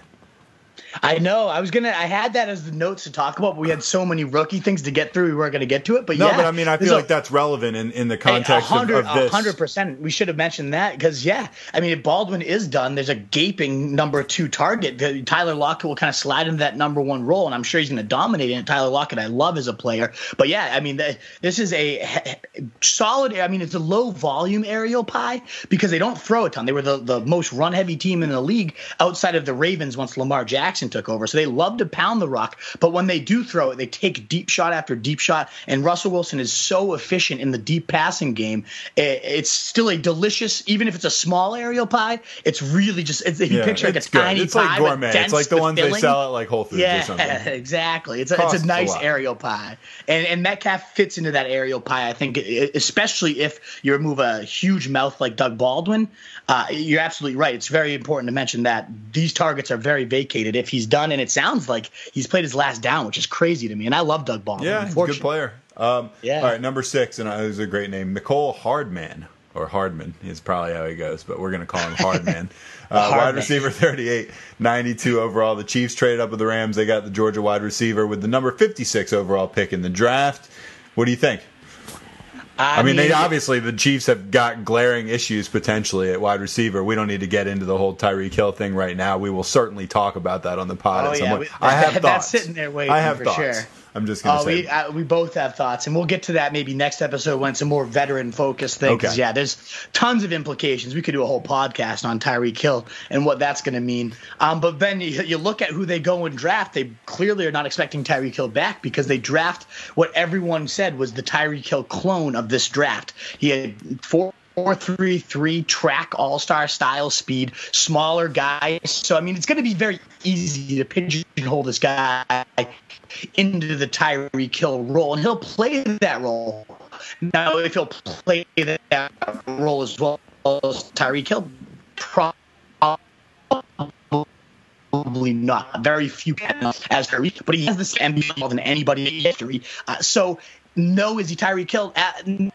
I know. I was gonna. I had that as the notes to talk about, but we had so many rookie things to get through. We weren't gonna get to it. But no, yeah, but I mean, I feel like that's relevant in, in the context of, of this. hundred percent. We should have mentioned that because yeah, I mean, if Baldwin is done, there's a gaping number two target. Tyler Lockett will kind of slide into that number one role, and I'm sure he's going to dominate it. Tyler Lockett, I love as a player, but yeah, I mean, the, this is a solid. I mean, it's a low volume aerial pie because they don't throw a ton. They were the the most run heavy team in the league outside of the Ravens once Lamar Jackson took over. So they love to pound the rock, but when they do throw it, they take deep shot after deep shot. And Russell Wilson is so efficient in the deep passing game. It's still a delicious, even if it's a small aerial pie. It's really just it's, you yeah, picture like a good. tiny it's pie, like gourmet. It's like the ones filling. they sell at like Whole Foods yeah, or something. exactly. It's a, it's a nice a aerial pie, and and Metcalf fits into that aerial pie. I think, especially if you remove a huge mouth like Doug Baldwin. Uh, you're absolutely right. It's very important to mention that these targets are very vacated. If he's done, and it sounds like he's played his last down, which is crazy to me. And I love Doug Baldwin. Yeah, he's a good player. Um, yeah. All right, number six, and it was a great name, Mecole Hardman or Hardman is probably how he goes, but we're going to call him Hardman. Uh, wide receiver 38, 92 overall. The Chiefs traded up with the Rams. They got the Georgia wide receiver with the number 56 overall pick in the draft. What do you think? I, I mean, mean, they obviously the Chiefs have got glaring issues potentially at wide receiver. We don't need to get into the whole Tyreek Hill thing right now. We will certainly talk about that on the pod. Oh yeah, we, I have thoughts. That's sitting there waiting. I have for thoughts. sure. I'm just gonna uh, say we uh, we both have thoughts, and we'll get to that maybe next episode when it's a more veteran focused thing. Because okay. yeah, there's tons of implications. We could do a whole podcast on Tyreek Hill and what that's going to mean. Um, but then you, you look at who they go and draft. They clearly are not expecting Tyreek Hill back because they draft what everyone said was the Tyreek Hill clone of this draft. He had four four three three track all star style speed, smaller guy. So I mean, it's going to be very easy to pigeonhole this guy into the Tyreek Hill role, and he'll play that role. Now, if he'll play that role as well as Tyreek Hill, Probably not. Very few can as Tyreek, but he has this MVP more than anybody in history. Uh, so, no, is he Tyreek Hill? Uh,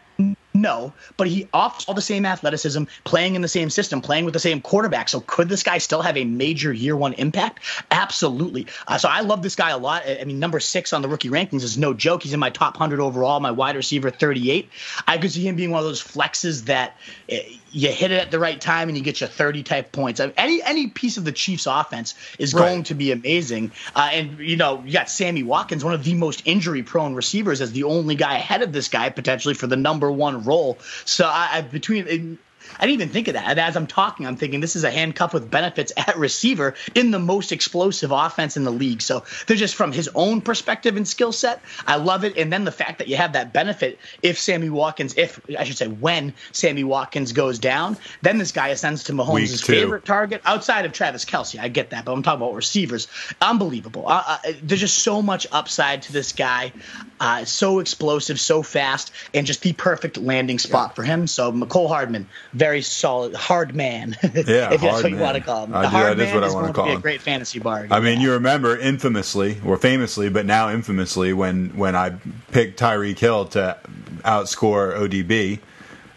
no, but he offers all the same athleticism, playing in the same system, playing with the same quarterback. So could this guy still have a major year one impact? Absolutely. Uh, so I love this guy a lot. I mean, number six on the rookie rankings is no joke. He's in my top 100 overall, my wide receiver 38. I could see him being one of those flexes that uh, you hit it at the right time and you get your 30 type points. Any any piece of the Chiefs offense is right. going to be amazing. Uh, and, you know, you got Sammy Watkins, one of the most injury prone receivers, as the only guy ahead of this guy potentially for the number one role role. So I, I between I didn't even think of that. And as I'm talking, I'm thinking this is a handcuff with benefits at receiver in the most explosive offense in the league. So they're just from his own perspective and skill set. I love it. And then the fact that you have that benefit if Sammy Watkins, if I should say when Sammy Watkins goes down, then this guy ascends to Mahomes' favorite target outside of Travis Kelce. I get that, but I'm talking about receivers. Unbelievable. Uh, uh, there's just so much upside to this guy. Uh, so explosive, so fast, and just the perfect landing spot yeah. for him. So Mecole Hardman, very solid, hard man. Yeah, if that's what you want to call him. The hard man is going to be him. a great fantasy bar. I mean, you remember infamously, or famously, but now infamously, when when I picked Tyreek Hill to outscore ODB,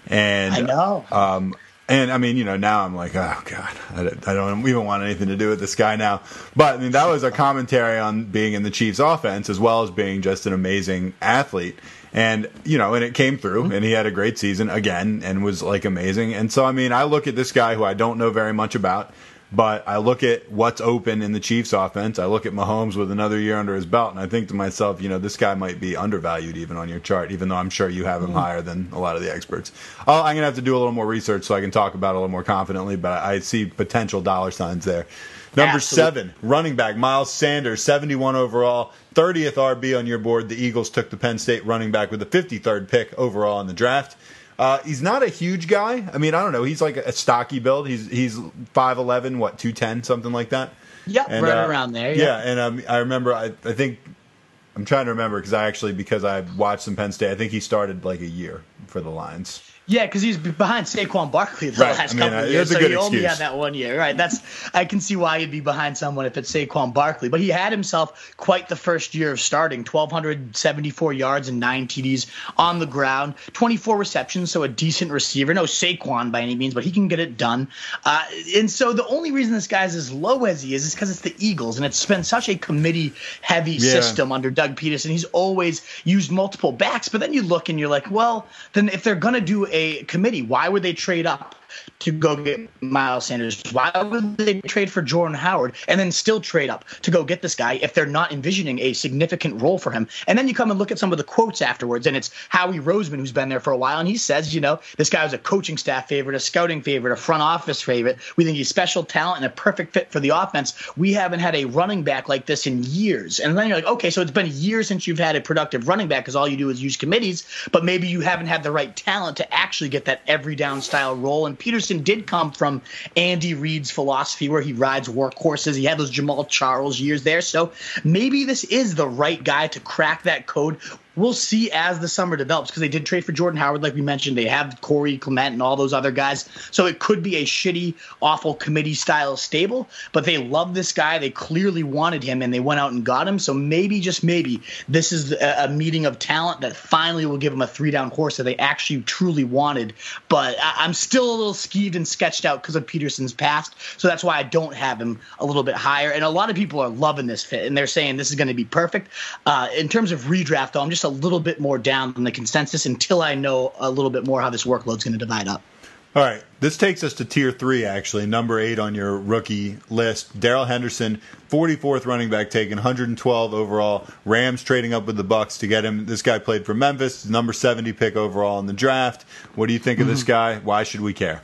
and I know. Um, and I mean, you know, now I'm like, oh god, I don't even want anything to do with this guy now. But I mean, that was a commentary on being in the Chiefs' offense as well as being just an amazing athlete and you know, and it came through, mm-hmm. and he had a great season again, and was like amazing. And so, I mean, I look at this guy who I don't know very much about, but I look at what's open in the Chiefs' offense. I look at Mahomes with another year under his belt, and I think to myself, you know, this guy might be undervalued even on your chart, even though I'm sure you have him mm-hmm. higher than a lot of the experts. i am gonna have to do a little more research so I can talk about it a little more confidently, but I see potential dollar signs there. Number Absolutely. seven, running back Miles Sanders, 71 overall, 30th RB on your board. The Eagles took the Penn State running back with the 53rd pick overall in the draft. Uh, he's not a huge guy. I mean, I don't know. He's like a stocky build. He's he's 5'11", what, 210, something like that? Yeah, and, right uh, around there. Yeah, yeah and um, I remember, I, I think, I'm trying to remember because I actually, because I watched some Penn State, I think he started like a year for the Lions. Yeah, because he's behind Saquon Barkley the right. last I mean, couple of years, so he excuse. only had that one year. Right? That's I can see why he'd be behind someone if it's Saquon Barkley, but he had himself quite the first year of starting: 1,274 yards and nine TDs on the ground, 24 receptions, so a decent receiver. No Saquon by any means, but he can get it done. Uh, and so the only reason this guy's as low as he is is because it's the Eagles, and it's been such a committee-heavy yeah. system under Doug Pederson. He's always used multiple backs, but then you look and you're like, well, then if they're gonna do a committee. Why would they trade up to go get Miles Sanders? Why would they trade for Jordan Howard and then still trade up to go get this guy if they're not envisioning a significant role for him? And then you come and look at some of the quotes afterwards, and it's Howie Roseman who's been there for a while, and he says, you know, this guy was a coaching staff favorite, a scouting favorite, a front office favorite. We think he's special talent and a perfect fit for the offense. We haven't had a running back like this in years. And then you're like, okay, so it's been years since you've had a productive running back because all you do is use committees, but maybe you haven't had the right talent to actually get that every down style role. And Pederson did come from Andy Reid's philosophy where he rides workhorses. He had those Jamaal Charles years there. So maybe this is the right guy to crack that code we'll see as the summer develops because they did trade for Jordan Howard, like we mentioned. They have Corey Clement and all those other guys. So it could be a shitty, awful committee style stable, but they love this guy. They clearly wanted him and they went out and got him. So maybe, just maybe, this is a, meeting of talent that finally will give them a three down horse that they actually truly wanted. But I, am still a little skeeved and sketched out because of Pederson's past. So that's why I don't have him a little bit higher. And a lot of people are loving this fit and they're saying this is going to be perfect. Uh, in terms of redraft, though, I'm just a little bit more down than the consensus until I know a little bit more how this workload's going to divide up. All right, this takes us to tier three, actually, number eight on your rookie list. Darrell Henderson, 44th running back taken, 112 overall. Rams trading up with the Bucs to get him. This guy played for Memphis, number 70 pick overall in the draft. What do you think of mm-hmm. this guy? Why should we care?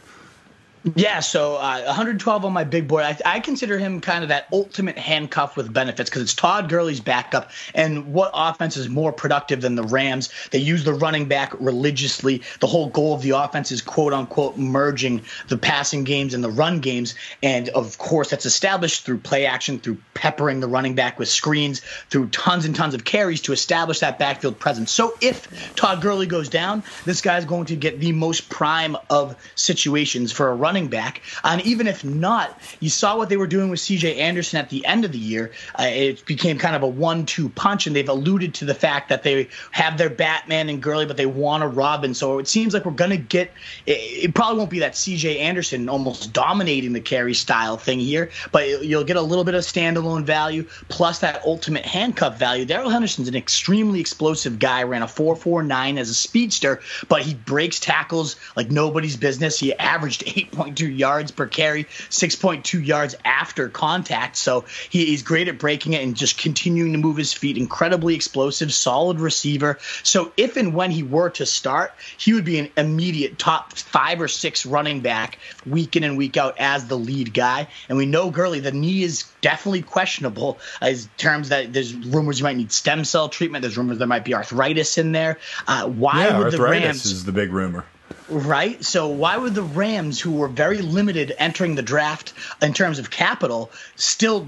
Yeah, so uh, 112 on my big board. I, I, consider him kind of that ultimate handcuff with benefits because it's Todd Gurley's backup. And what offense is more productive than the Rams? They use the running back religiously. The whole goal of the offense is quote unquote merging the passing games and the run games. And of course, that's established through play action, through peppering the running back with screens, through tons and tons of carries to establish that backfield presence. So if Todd Gurley goes down, this guy's going to get the most prime of situations for a run running back. And even if not, you saw what they were doing with CJ Anderson at the end of the year. Uh, it became kind of a one two punch, and they've alluded to the fact that they have their Batman and Gurley, but they want a Robin. So it seems like we're going to get it, it, probably won't be that CJ Anderson almost dominating the carry style thing here, but you'll get a little bit of standalone value plus that ultimate handcuff value. Darrell Henderson's an extremely explosive guy, ran a 4.49 as a speedster, but he breaks tackles like nobody's business. He averaged 8. 6.2 yards per carry, 6.2 yards after contact. So he, he's great at breaking it and just continuing to move his feet. Incredibly explosive, solid receiver. So if and when he were to start, he would be an immediate top five or six running back week in and week out as the lead guy. And we know Gurley, the knee is definitely questionable as terms that there's rumors you might need stem cell treatment. There's rumors there might be arthritis in there. Uh, why yeah, would the Rams is the big rumor. Right. So why would the Rams, who were very limited entering the draft in terms of capital, still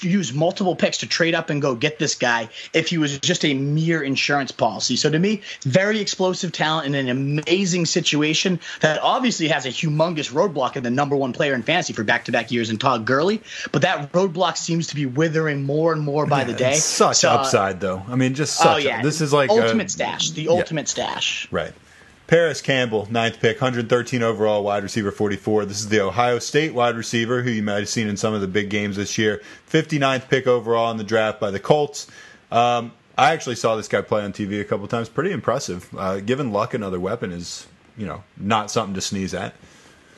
use multiple picks to trade up and go get this guy if he was just a mere insurance policy. So to me, very explosive talent in an amazing situation that obviously has a humongous roadblock in the number one player in fantasy for back-to-back years in Todd Gurley. But that roadblock seems to be withering more and more by yeah, the day. Such so, uh, upside, though. I mean, just oh, such. Oh, yeah. This is like ultimate a, stash. The ultimate yeah. stash. Right. Parris Campbell, ninth pick, 113 overall, wide receiver 44. This is the Ohio State wide receiver who you might have seen in some of the big games this year. 59th pick overall in the draft by the Colts. Um, I actually saw this guy play on TV a couple times. Pretty impressive. Uh, given luck, another weapon is, you know, not something to sneeze at.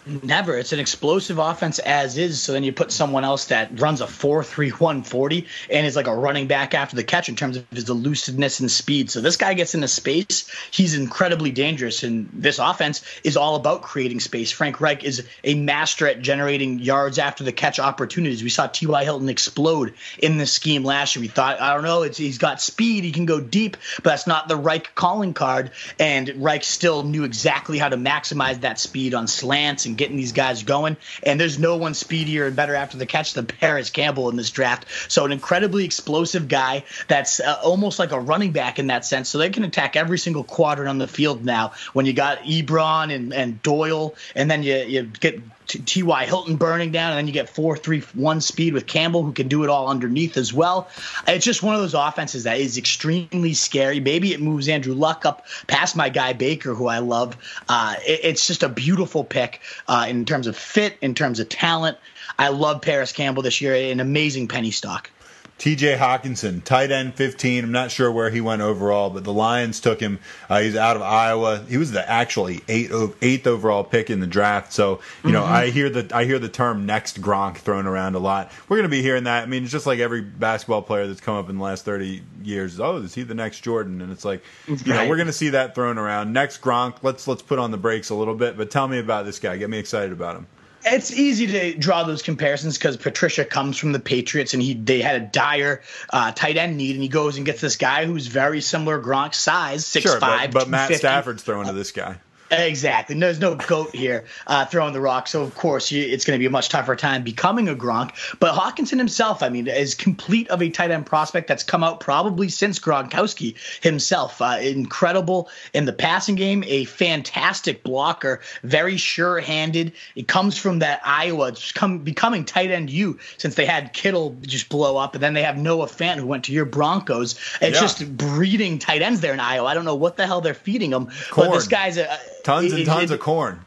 Never. It's an explosive offense as is. So then you put someone else that runs a 4 3 1 40 and is like a running back after the catch in terms of his elusiveness and speed. So this guy gets into space. He's incredibly dangerous. And this offense is all about creating space. Frank Reich is a master at generating yards after the catch opportunities. We saw T.Y. Hilton explode in this scheme last year. We thought, I don't know, he's got speed. He can go deep, but that's not the Reich calling card. And Reich still knew exactly how to maximize that speed on slants and and getting these guys going. And there's no one speedier and better after the catch than Parris Campbell in this draft. So an incredibly explosive guy that's uh, almost like a running back in that sense. So they can attack every single quadrant on the field now. When you got Ebron and, and Doyle, and then you you get T.Y. Hilton burning down, and then you get four, three, one speed with Campbell, who can do it all underneath as well. It's just one of those offenses that is extremely scary. Maybe it moves Andrew Luck up past my guy Baker, who I love. Uh, it, it's just a beautiful pick uh, in terms of fit, in terms of talent. I love Parris Campbell this year, an amazing penny stock. TJ Hockenson, tight end 15. I'm not sure where he went overall, but the Lions took him. Uh, he's out of Iowa. He was the actually eight, eighth overall pick in the draft. So you know, mm-hmm. I hear the I hear the term next Gronk thrown around a lot. We're going to be hearing that. I mean, it's just like every basketball player that's come up in the last 30 years. Oh, is he the next Jordan? And it's like, you right. know, we're going to see that thrown around. Next Gronk. Let's let's put on the brakes a little bit. But tell me about this guy. Get me excited about him it's easy to draw those comparisons because Patricia comes from the Patriots and he they had a dire uh, tight end need and he goes and gets this guy who's very similar Gronk size six sure, five. But, but Matt Stafford's throwing to this guy. Exactly. There's no goat here uh, throwing the rock, so of course you, it's going to be a much tougher time becoming a Gronk. But Hockenson himself, I mean, is complete of a tight end prospect that's come out probably since Gronkowski himself. Uh, incredible in the passing game, a fantastic blocker, very sure-handed. It comes from that Iowa, just come becoming tight end you since they had Kittle just blow up, and then they have Noah Fant who went to your Broncos. It's yeah. just breeding tight ends there in Iowa. I don't know what the hell they're feeding them, Corn. but this guy's a Tons and tons it, of corn.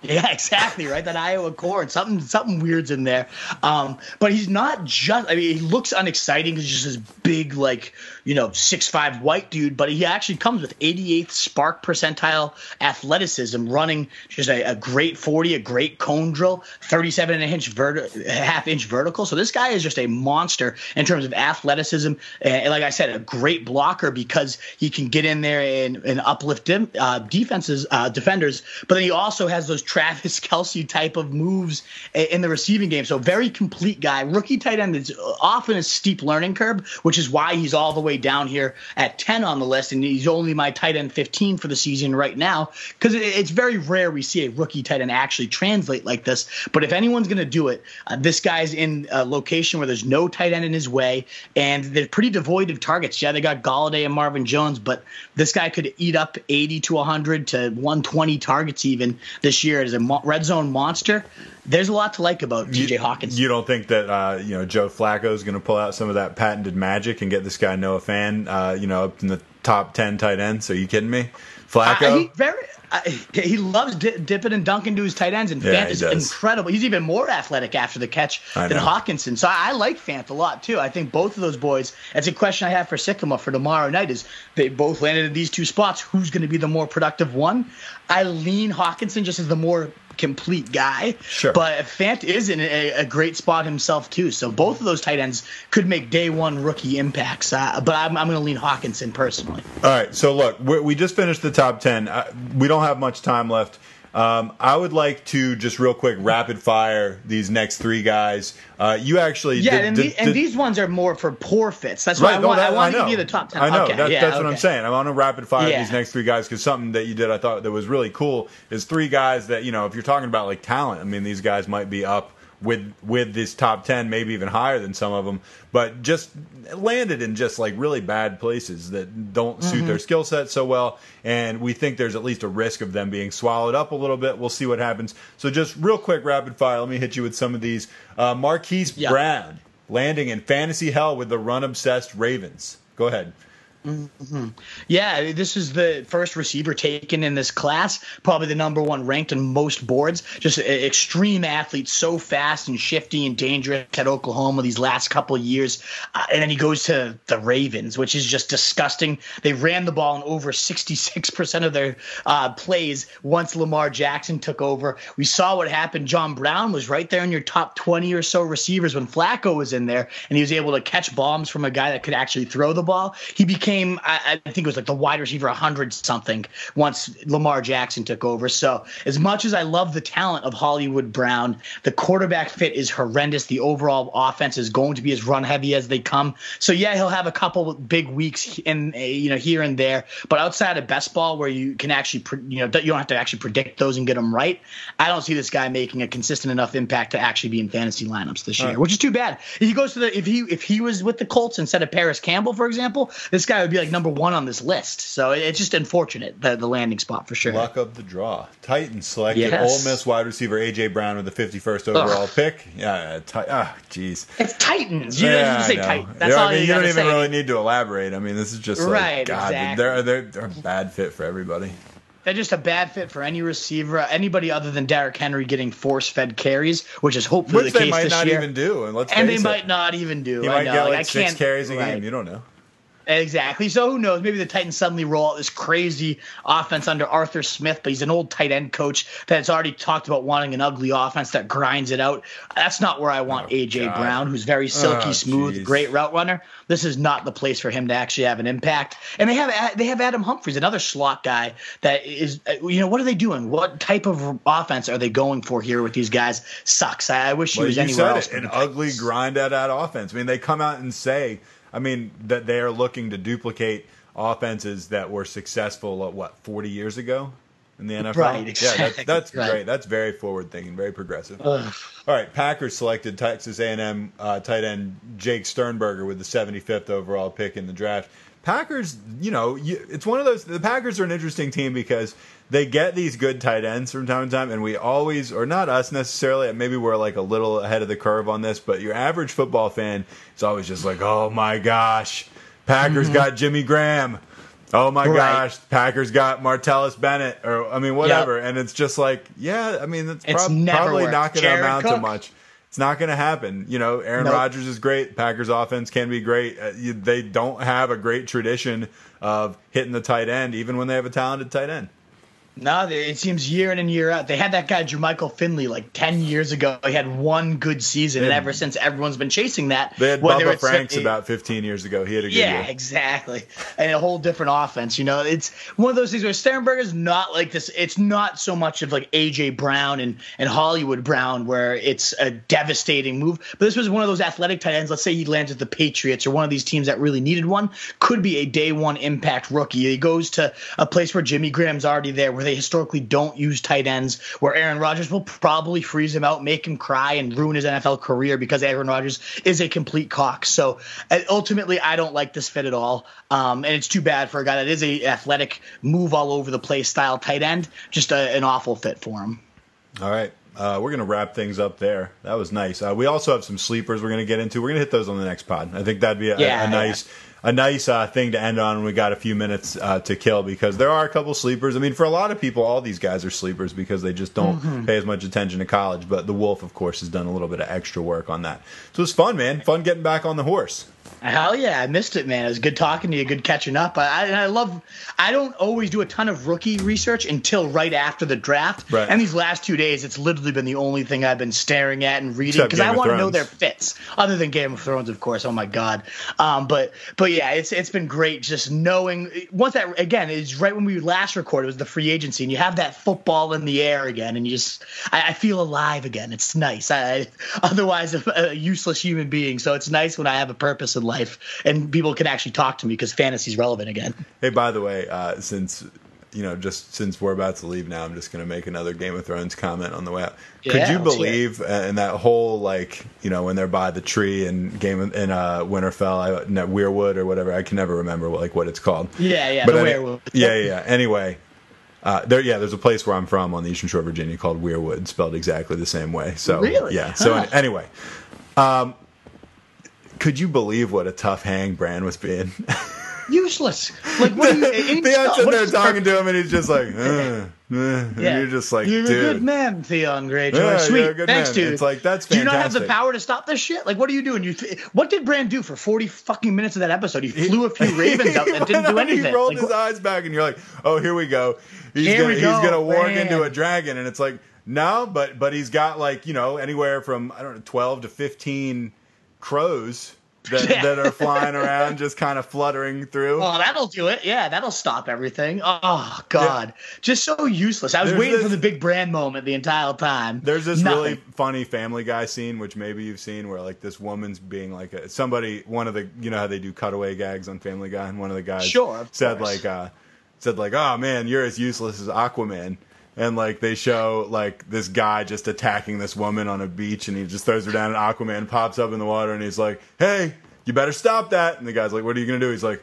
Yeah, exactly right. That Iowa corn, something something weird's in there. Um, but he's not just. I mean, he looks unexciting. He's just this big, like you know, six five white dude. But he actually comes with 88th SPARQ percentile athleticism, running just a, a great 40, a great cone drill, 37 and a inch half inch vertical. So this guy is just a monster in terms of athleticism. And like I said, a great blocker because he can get in there and, and uplift uh, defenses, uh, defenders. But then he also has those Travis Kelce type of moves in the receiving game. So very complete guy. Rookie tight end is often a steep learning curve, which is why he's all the way down here at 10 on the list, and he's only my tight end 15 for the season right now because it's very rare we see a rookie tight end actually translate like this. But if anyone's going to do it, uh, this guy's in a location where there's no tight end in his way, and they're pretty devoid of targets. Yeah, they got Golladay and Marvin Jones, but this guy could eat up 80 to 100 to 120 targets even this year as a mo- red zone monster. There's a lot to like about TJ Hawkins. You don't think that uh, you know Joe Flacco is going to pull out some of that patented magic and get this guy Noah Fant, uh, you know, up in the top 10 tight ends? Are you kidding me? Flacco? He very he loves dipping and dunking to his tight ends, and yeah, Fant is incredible. He's even more athletic after the catch than Hockenson. So I, I, like Fant a lot too. I think both of those boys. That's a question I have for Sikkema for tomorrow night. Is they both landed in these two spots? Who's going to be the more productive one? I lean Hockenson just as the more complete guy. Sure. But Fant is in a, a, great spot himself too. So both of those tight ends could make day one rookie impacts. Uh, but I'm, I'm going to lean Hockenson personally. All right. So look, we just finished the top ten. Uh, we don't have much time left. Um, I would like to just real quick rapid fire these next three guys. Uh, you actually, yeah, did, and, did, the, and these ones are more for poor fits. That's why right, I want. That, I want I to give you the top ten. I know okay, that, yeah, that's okay. what I'm saying. I want to rapid fire yeah. these next three guys because something that you did I thought that was really cool is three guys that you know if you're talking about like talent. I mean, these guys might be up with with this top 10 maybe even higher than some of them but just landed in just like really bad places that don't suit mm-hmm. their skill set so well and we think there's at least a risk of them being swallowed up a little bit. We'll see what happens. So just real quick rapid fire let me hit you with some of these. Uh, marquise yep. brown landing in fantasy hell with the run obsessed ravens. Go ahead Mm-hmm. Yeah, this is the first receiver taken in this class, probably the number one ranked on most boards. Just extreme athlete, so fast and shifty and dangerous at Oklahoma these last couple years. Uh, and then he goes to the Ravens, which is just disgusting. They ran the ball in over 66% of their uh, plays once Lamar Jackson took over. We saw what happened. John Brown was right there in your top 20 or so receivers when Flacco was in there, and he was able to catch bombs from a guy that could actually throw the ball. He became became, I, I think it was like the wide receiver 100 something once Lamar Jackson took over. So, as much as I love the talent of Hollywood Brown, the quarterback fit is horrendous. The overall offense is going to be as run heavy as they come. So, yeah, he'll have a couple big weeks in, eh, you know, here and there. But outside of best ball, where you can actually, you know, you don't have to actually predict those and get them right, I don't see this guy making a consistent enough impact to actually be in fantasy lineups this year, right. which is too bad. If he goes to the, if he if he was with the Colts instead of Parris Campbell, for example, this guy would be like number one on this list. So it's just unfortunate the, the landing spot for sure. Luck of the draw. Titans selected yes. Ole Miss wide receiver AJ Brown with the 51st overall Ugh. pick. Yeah, ah, oh, jeez. It's Titans. You yeah, say Titans. That's yeah, all I mean, you, you don't even say. really need to elaborate. I mean, this is just like, right. God, exactly. they're, they're they're a bad fit for everybody. They're just a bad fit for any receiver, anybody other than Derrick Henry getting force-fed carries, which is hopefully which the case this year. they might not even do, and let's and they it. might not even do. He I might know. get like, like six can't, carries a right. game. You don't know. Exactly. So who knows? Maybe the Titans suddenly roll out this crazy offense under Arthur Smith, but he's an old tight end coach that's already talked about wanting an ugly offense that grinds it out. That's not where I want oh, AJ God. Brown, who's very silky oh, smooth, geez. great route runner. This is not the place for him to actually have an impact. And they have they have Adam Humphries, another slot guy that is uh, you know what are they doing? What type of offense are they going for here with these guys? Sucks. I, I wish he well, was anywhere else. It, an ugly grind at that offense. I mean, they come out and say I mean, that they are looking to duplicate offenses that were successful, uh, what, 40 years ago in the NFL? Right, exactly. Yeah, that's, that's right. great. That's very forward thinking, very progressive. Ugh. All right, Packers selected Texas A&M uh, tight end Jace Sternberger with the 75th overall pick in the draft. Packers, you know, you, it's one of those. The Packers are an interesting team because they get these good tight ends from time to time, and we always, or not us necessarily, maybe we're like a little ahead of the curve on this, but your average football fan is always just like, oh my gosh, Packers mm-hmm. got Jimmy Graham. Oh my right. gosh, Packers got Martellus Bennett, or I mean, whatever. Yep. And it's just like, yeah, I mean, it's, it's prob- probably worked. not going to amount Cook. to much. It's not going to happen. You know, Aaron nope. Rodgers is great. Packers offense can be great. Uh, you, they don't have a great tradition of hitting the tight end, even when they have a talented tight end. No, it seems year in and year out. They had that guy Jermichael Finley like ten years ago. He had one good season, and ever since everyone's been chasing that. They had Bubba Franks a, about fifteen years ago. He had a good yeah, year. exactly, and a whole different offense. You know, it's one of those things where Sternberger's not like this. It's not so much of like AJ Brown and and Hollywood Brown where it's a devastating move. But this was one of those athletic tight ends. Let's say he lands at the Patriots or one of these teams that really needed one. Could be a day one impact rookie. He goes to a place where Jimmy Graham's already there, where they historically don't use tight ends, where Aaron Rodgers will probably freeze him out, make him cry, and ruin his NFL career because Aaron Rodgers is a complete cock. So uh, ultimately, I don't like this fit at all. Um, and it's too bad for a guy that is a athletic, move all over the place style tight end. Just a, an awful fit for him. All right. Uh, we're going to wrap things up there. That was nice. Uh, we also have some sleepers we're going to get into. We're going to hit those on the next pod. I think that'd be a, yeah, a, a nice. Yeah a nice uh, thing to end on. We got a few minutes uh, to kill because there are a couple sleepers. I mean, for a lot of people, all these guys are sleepers because they just don't mm-hmm. pay as much attention to college. But the Wolf, of course, has done a little bit of extra work on that. So it's fun, man. Fun getting back on the horse. Hell yeah, I missed it, man. It was good talking to you, good catching up. I, and I love. I don't always do a ton of rookie research until right after the draft. Right. And these last two days, it's literally been the only thing I've been staring at and reading because I want to know their fits. Other than Game of Thrones, of course. Oh my god. Um, but but yeah, it's it's been great just knowing once that again is right when we last recorded was the free agency, and you have that football in the air again, and you just I, I feel alive again. It's nice. I, otherwise a, a useless human being, so it's nice when I have a purpose in life and people can actually talk to me because fantasy's relevant again. Hey, by the way, uh, since you know, just since we're about to leave now, I'm just going to make another Game of Thrones comment on the way out. Yeah, Could you believe in that whole like, you know, when they're by the tree and Game of, in uh, Winterfell, I, no, Weirwood or whatever? I can never remember like what it's called. Yeah, yeah, but the any. Yeah, yeah. Anyway, uh, there, yeah, there's a place where I'm from on the Eastern Shore of Virginia called Weirwood, spelled exactly the same way. So, really? yeah. So huh. anyway, um, could you believe what a tough hang Bran was being? Useless. Like what? Are you, Theon's sitting there talking to him, and he's just like, uh, uh, yeah. you're just like, you're dude. a good man, Theon Greyjoy. Yeah, Sweet, thanks, man. dude. It's like that's. Fantastic. Do you not have the power to stop this shit? Like, what are you doing? You, th- what did Bran do for forty fucking minutes of that episode? He flew a few ravens out and didn't do anything. He rolled like, his eyes back, and you're like, oh, here we go. He's here gonna, we go, he's gonna warg into a dragon, and it's like. No, but but he's got like you know anywhere from I don't know twelve to fifteen crows that, yeah. that are flying around, just kind of fluttering through. Oh, that'll do it. Yeah, that'll stop everything. Oh God, yeah. just so useless. I was there's waiting this, for the big Bran moment the entire time. There's this Nothing. really funny Family Guy scene, which maybe you've seen, where like this woman's being like a, somebody. One of the you know how they do cutaway gags on Family Guy, and one of the guys sure, said course. like uh, said like, "Oh man, you're as useless as Aquaman." And like they show like this guy just attacking this woman on a beach and he just throws her down and Aquaman pops up in the water and he's like, "Hey, you better stop that." And the guy's like, "What are you going to do?" He's like,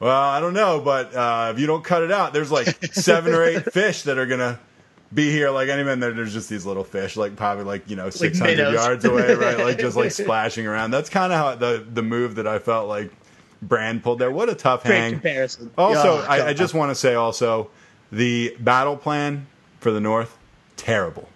"Well, I don't know, but uh, if you don't cut it out, there's like seven or eight fish that are going to be here. Like any man there's just these little fish like probably like you know 600 like yards away right? Like just like splashing around. That's kind of how the the move that i felt like Bran pulled there. What a tough Great hang. comparison. Also I, I, just want to say also the battle plan for the North, terrible.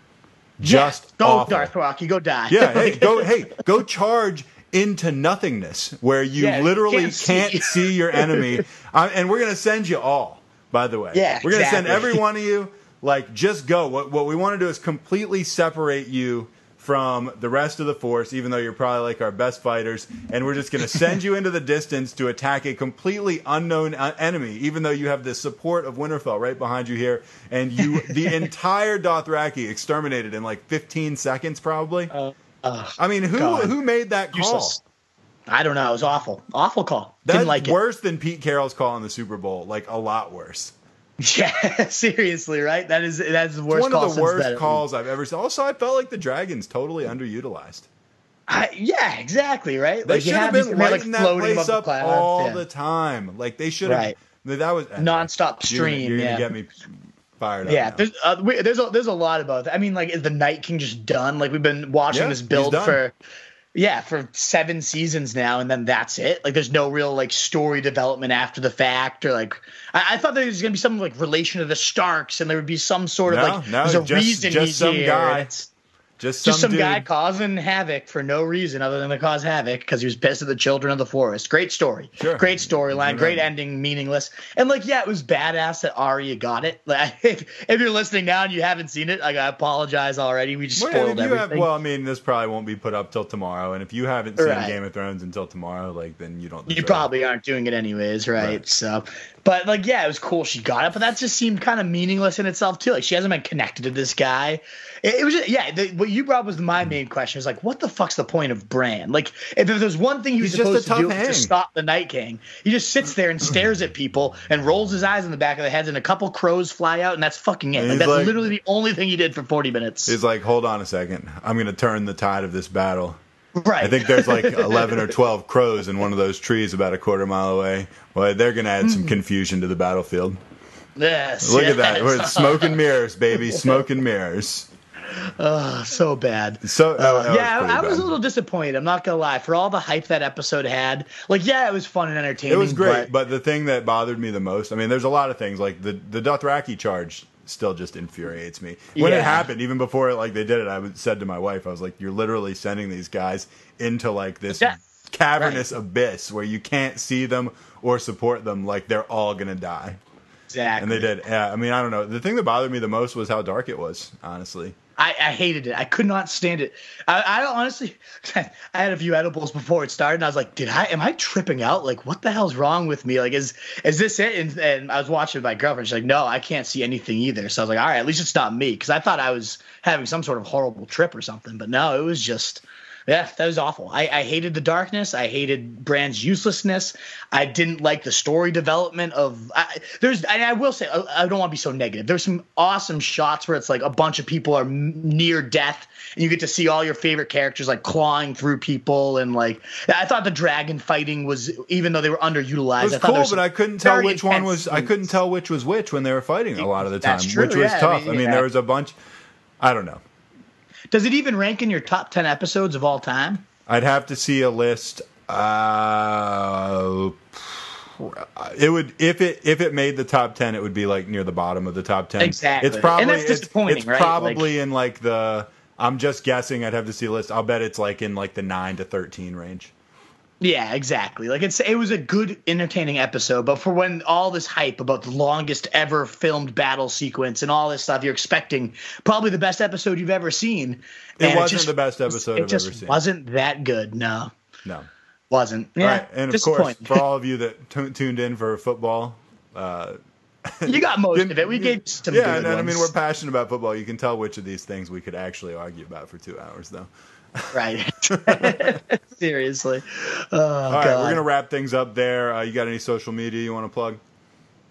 Just yeah, go awful. Rocky. go die. Yeah, hey, go, hey, go charge into nothingness where you yeah, literally can't, can't see. see. your enemy. uh, and we're gonna send you all. By the way, yeah, we're gonna exactly. send every one of you. Like, just go. What what we want to do is completely separate you from the rest of the force, even though you're probably like our best fighters, and we're just going to send you into the distance to attack a completely unknown uh, enemy, even though you have the support of Winterfell right behind you here, and you the entire Dothraki exterminated in like 15 seconds, probably. Uh, uh, I mean, who God. who made that call? Useless. I don't know. It was awful. Awful call. That's Didn't like worse than Pete Carroll's call in the Super Bowl. Like a lot worse. Yeah, seriously, right? That is that's the worst. One of the worst calls I've ever seen. Also, I felt like the Dragons totally underutilized. I, yeah, exactly, right. They like, should have been lighting like, that place up the all yeah. the time. Like they should have. Right. That was nonstop stream. You're, you're yeah. gonna get me fired up. yeah, there's uh, we, there's a, there's a lot about that. I mean, like is the Night King just done? Like we've been watching yeah, this build for yeah, for seven seasons now, and then that's it. Like, there's no real like story development after the fact, or like I, I thought there was gonna be some like relation to the Starks, and there would be some sort of no, like no, there's a just, reason just he's some here. Guy. Just some, Just some guy causing havoc for no reason other than to cause havoc because he was pissed at the children of the forest. Great story. Sure. Great storyline. Great ending. Meaningless. And like, yeah, it was badass that Arya got it. Like, if, if you're listening now and you haven't seen it, like, I apologize already. We just Well, spoiled everything. have, well, I mean, this probably won't be put up till tomorrow, and if you haven't seen Right. Game of Thrones until tomorrow, like then you don't. you deserve it. probably aren't doing it anyways, right? Right. So, but like, yeah, it was cool. She got it, but that just seemed kind of meaningless in itself too. Like, she hasn't been connected to this guy. It, it was, just, yeah. The, what you brought was my main question. Was like, what the fuck's the point of Bran? Like, if there's one thing he was He's just a supposed to do tough was to stop the Night King, he just sits there and stares at people and rolls his eyes in the back of the heads, and a couple crows fly out, and that's fucking it. Like, that's like- literally the only thing he did for 40 minutes. He's like, hold on a second, I'm going to turn the tide of this battle. Right. I think there's like 11 or 12 crows in one of those trees about a quarter mile away. Well, they're going to add some confusion to the battlefield. yes. Look at that. yes. We're smoke and mirrors, baby. Smoke and mirrors. Oh, so bad. So, that Uh, yeah, pretty I, I was a little disappointed. I'm not gonna lie. For all the hype that episode had, like, yeah, it was fun and entertaining. It was great, but, but the thing that bothered me the most, I mean, there's a lot of things like the the Dothraki charge still just infuriates me. When it happened, even before like they did it, I said to my wife, I was like, "You're literally sending these guys into like this Yeah. cavernous abyss where you can't see them or support them. Like they're all gonna die." exactly. And they did. Yeah, I mean, I don't know. The thing that bothered me the most was how dark it was. Honestly, I, I hated it. I could not stand it. I, I honestly, I had a few edibles before it started, and I was like, "Did I? Am I tripping out? Like, what the hell's wrong with me? Like, is is this it?" And, and I was watching my girlfriend. She's like, "No, I can't see anything either." So I was like, "All right, at least it's not me," because I thought I was having some sort of horrible trip or something. But no, it was just. Yeah, that was awful. I, I hated the darkness. I hated Bran's uselessness. I didn't like the story development of. I, there's, and I will say, I, I don't want to be so negative. There's some awesome shots where it's like a bunch of people are m- near death, and you get to see all your favorite characters like clawing through people, and like I thought the dragon fighting was, even though they were underutilized, it was I cool, was but I couldn't tell which one was. I couldn't tell which was which when they were fighting a lot of the time, true, which was yeah, tough. I mean, mean, yeah. there was a bunch. I don't know. Does it even rank in your top ten episodes of all time? I'd have to see a list. Uh, it would if it if it made the top ten, it would be like near the bottom of the top ten. Exactly. It's probably And that's it's- disappointing, it's, right? probably in like the. I'm just guessing. I'd have to see a list. I'll bet it's like in like the nine to thirteen range. Yeah, exactly. Like it's it was a good, entertaining episode, but for when all this hype about the longest ever filmed battle sequence and all this stuff, you're expecting probably the best episode you've ever seen. It wasn't just- the best episode It I've just ever seen. wasn't that good. No, No. wasn't. Yeah, All right, and of course, for all of you that tu- tuned in for football, uh, you got most of it. We gave you some yeah, good and, and I mean we're passionate about football. You can tell which of these things we could actually argue about for two hours, though. Right. Seriously. Oh, All right, God. we're gonna wrap things up there. Uh, you got any social media you want to plug?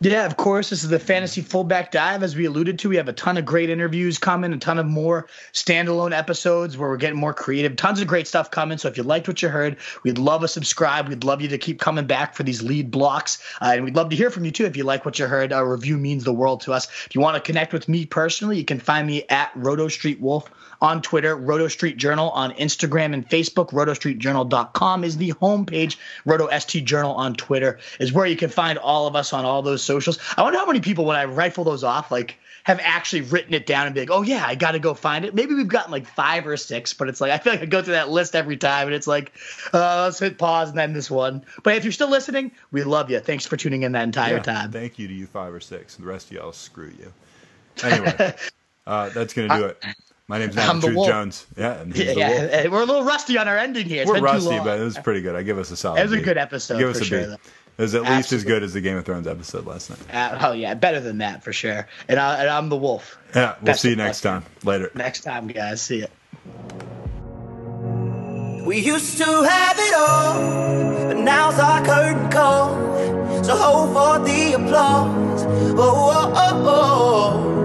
Yeah, of course. This is the fantasy fullback dive. As we alluded to, we have a ton of great interviews coming, a ton of more standalone episodes where we're getting more creative. Tons of great stuff coming. So if you liked what you heard, we'd love a subscribe. We'd love you to keep coming back for these lead blocks. Uh, and we'd love to hear from you too if you like what you heard. A review means the world to us. If you want to connect with me personally, you can find me at Roto Street Wolf on Twitter, Roto Street Journal on Instagram and Facebook. RotoStreetJournal.com is the homepage. Roto ST Journal on Twitter is where you can find all of us on all those socials. I wonder how many people, when I rifle those off, like have actually written it down and be like, oh yeah, I got to go find it. Maybe we've gotten like five or six, but it's like I feel like I go through that list every time, and it's like, uh, let's hit pause and then this one. But if you're still listening, we love you. Thanks for tuning in that entire Yeah, time. Thank you to you five or six. The rest of y'all screw you. Anyway, uh, that's gonna do it. My name's I'm Adam Truth wolf. Jones. Yeah, and he's Yeah, the wolf. we're a little rusty on our ending here. It's We're rusty, but it was pretty good. I give us a solid. It was a B. good episode Give us for a sure, B. though. It was at least as good as the Game of Thrones episode last night. Uh, oh yeah, better than that for sure. And, I, and I'm the wolf. Yeah, we'll Best see you next luck. time. Later. Next time, guys. See ya. We used to have it all, but now's our curtain call. So hold for the applause. Oh, oh, oh, oh.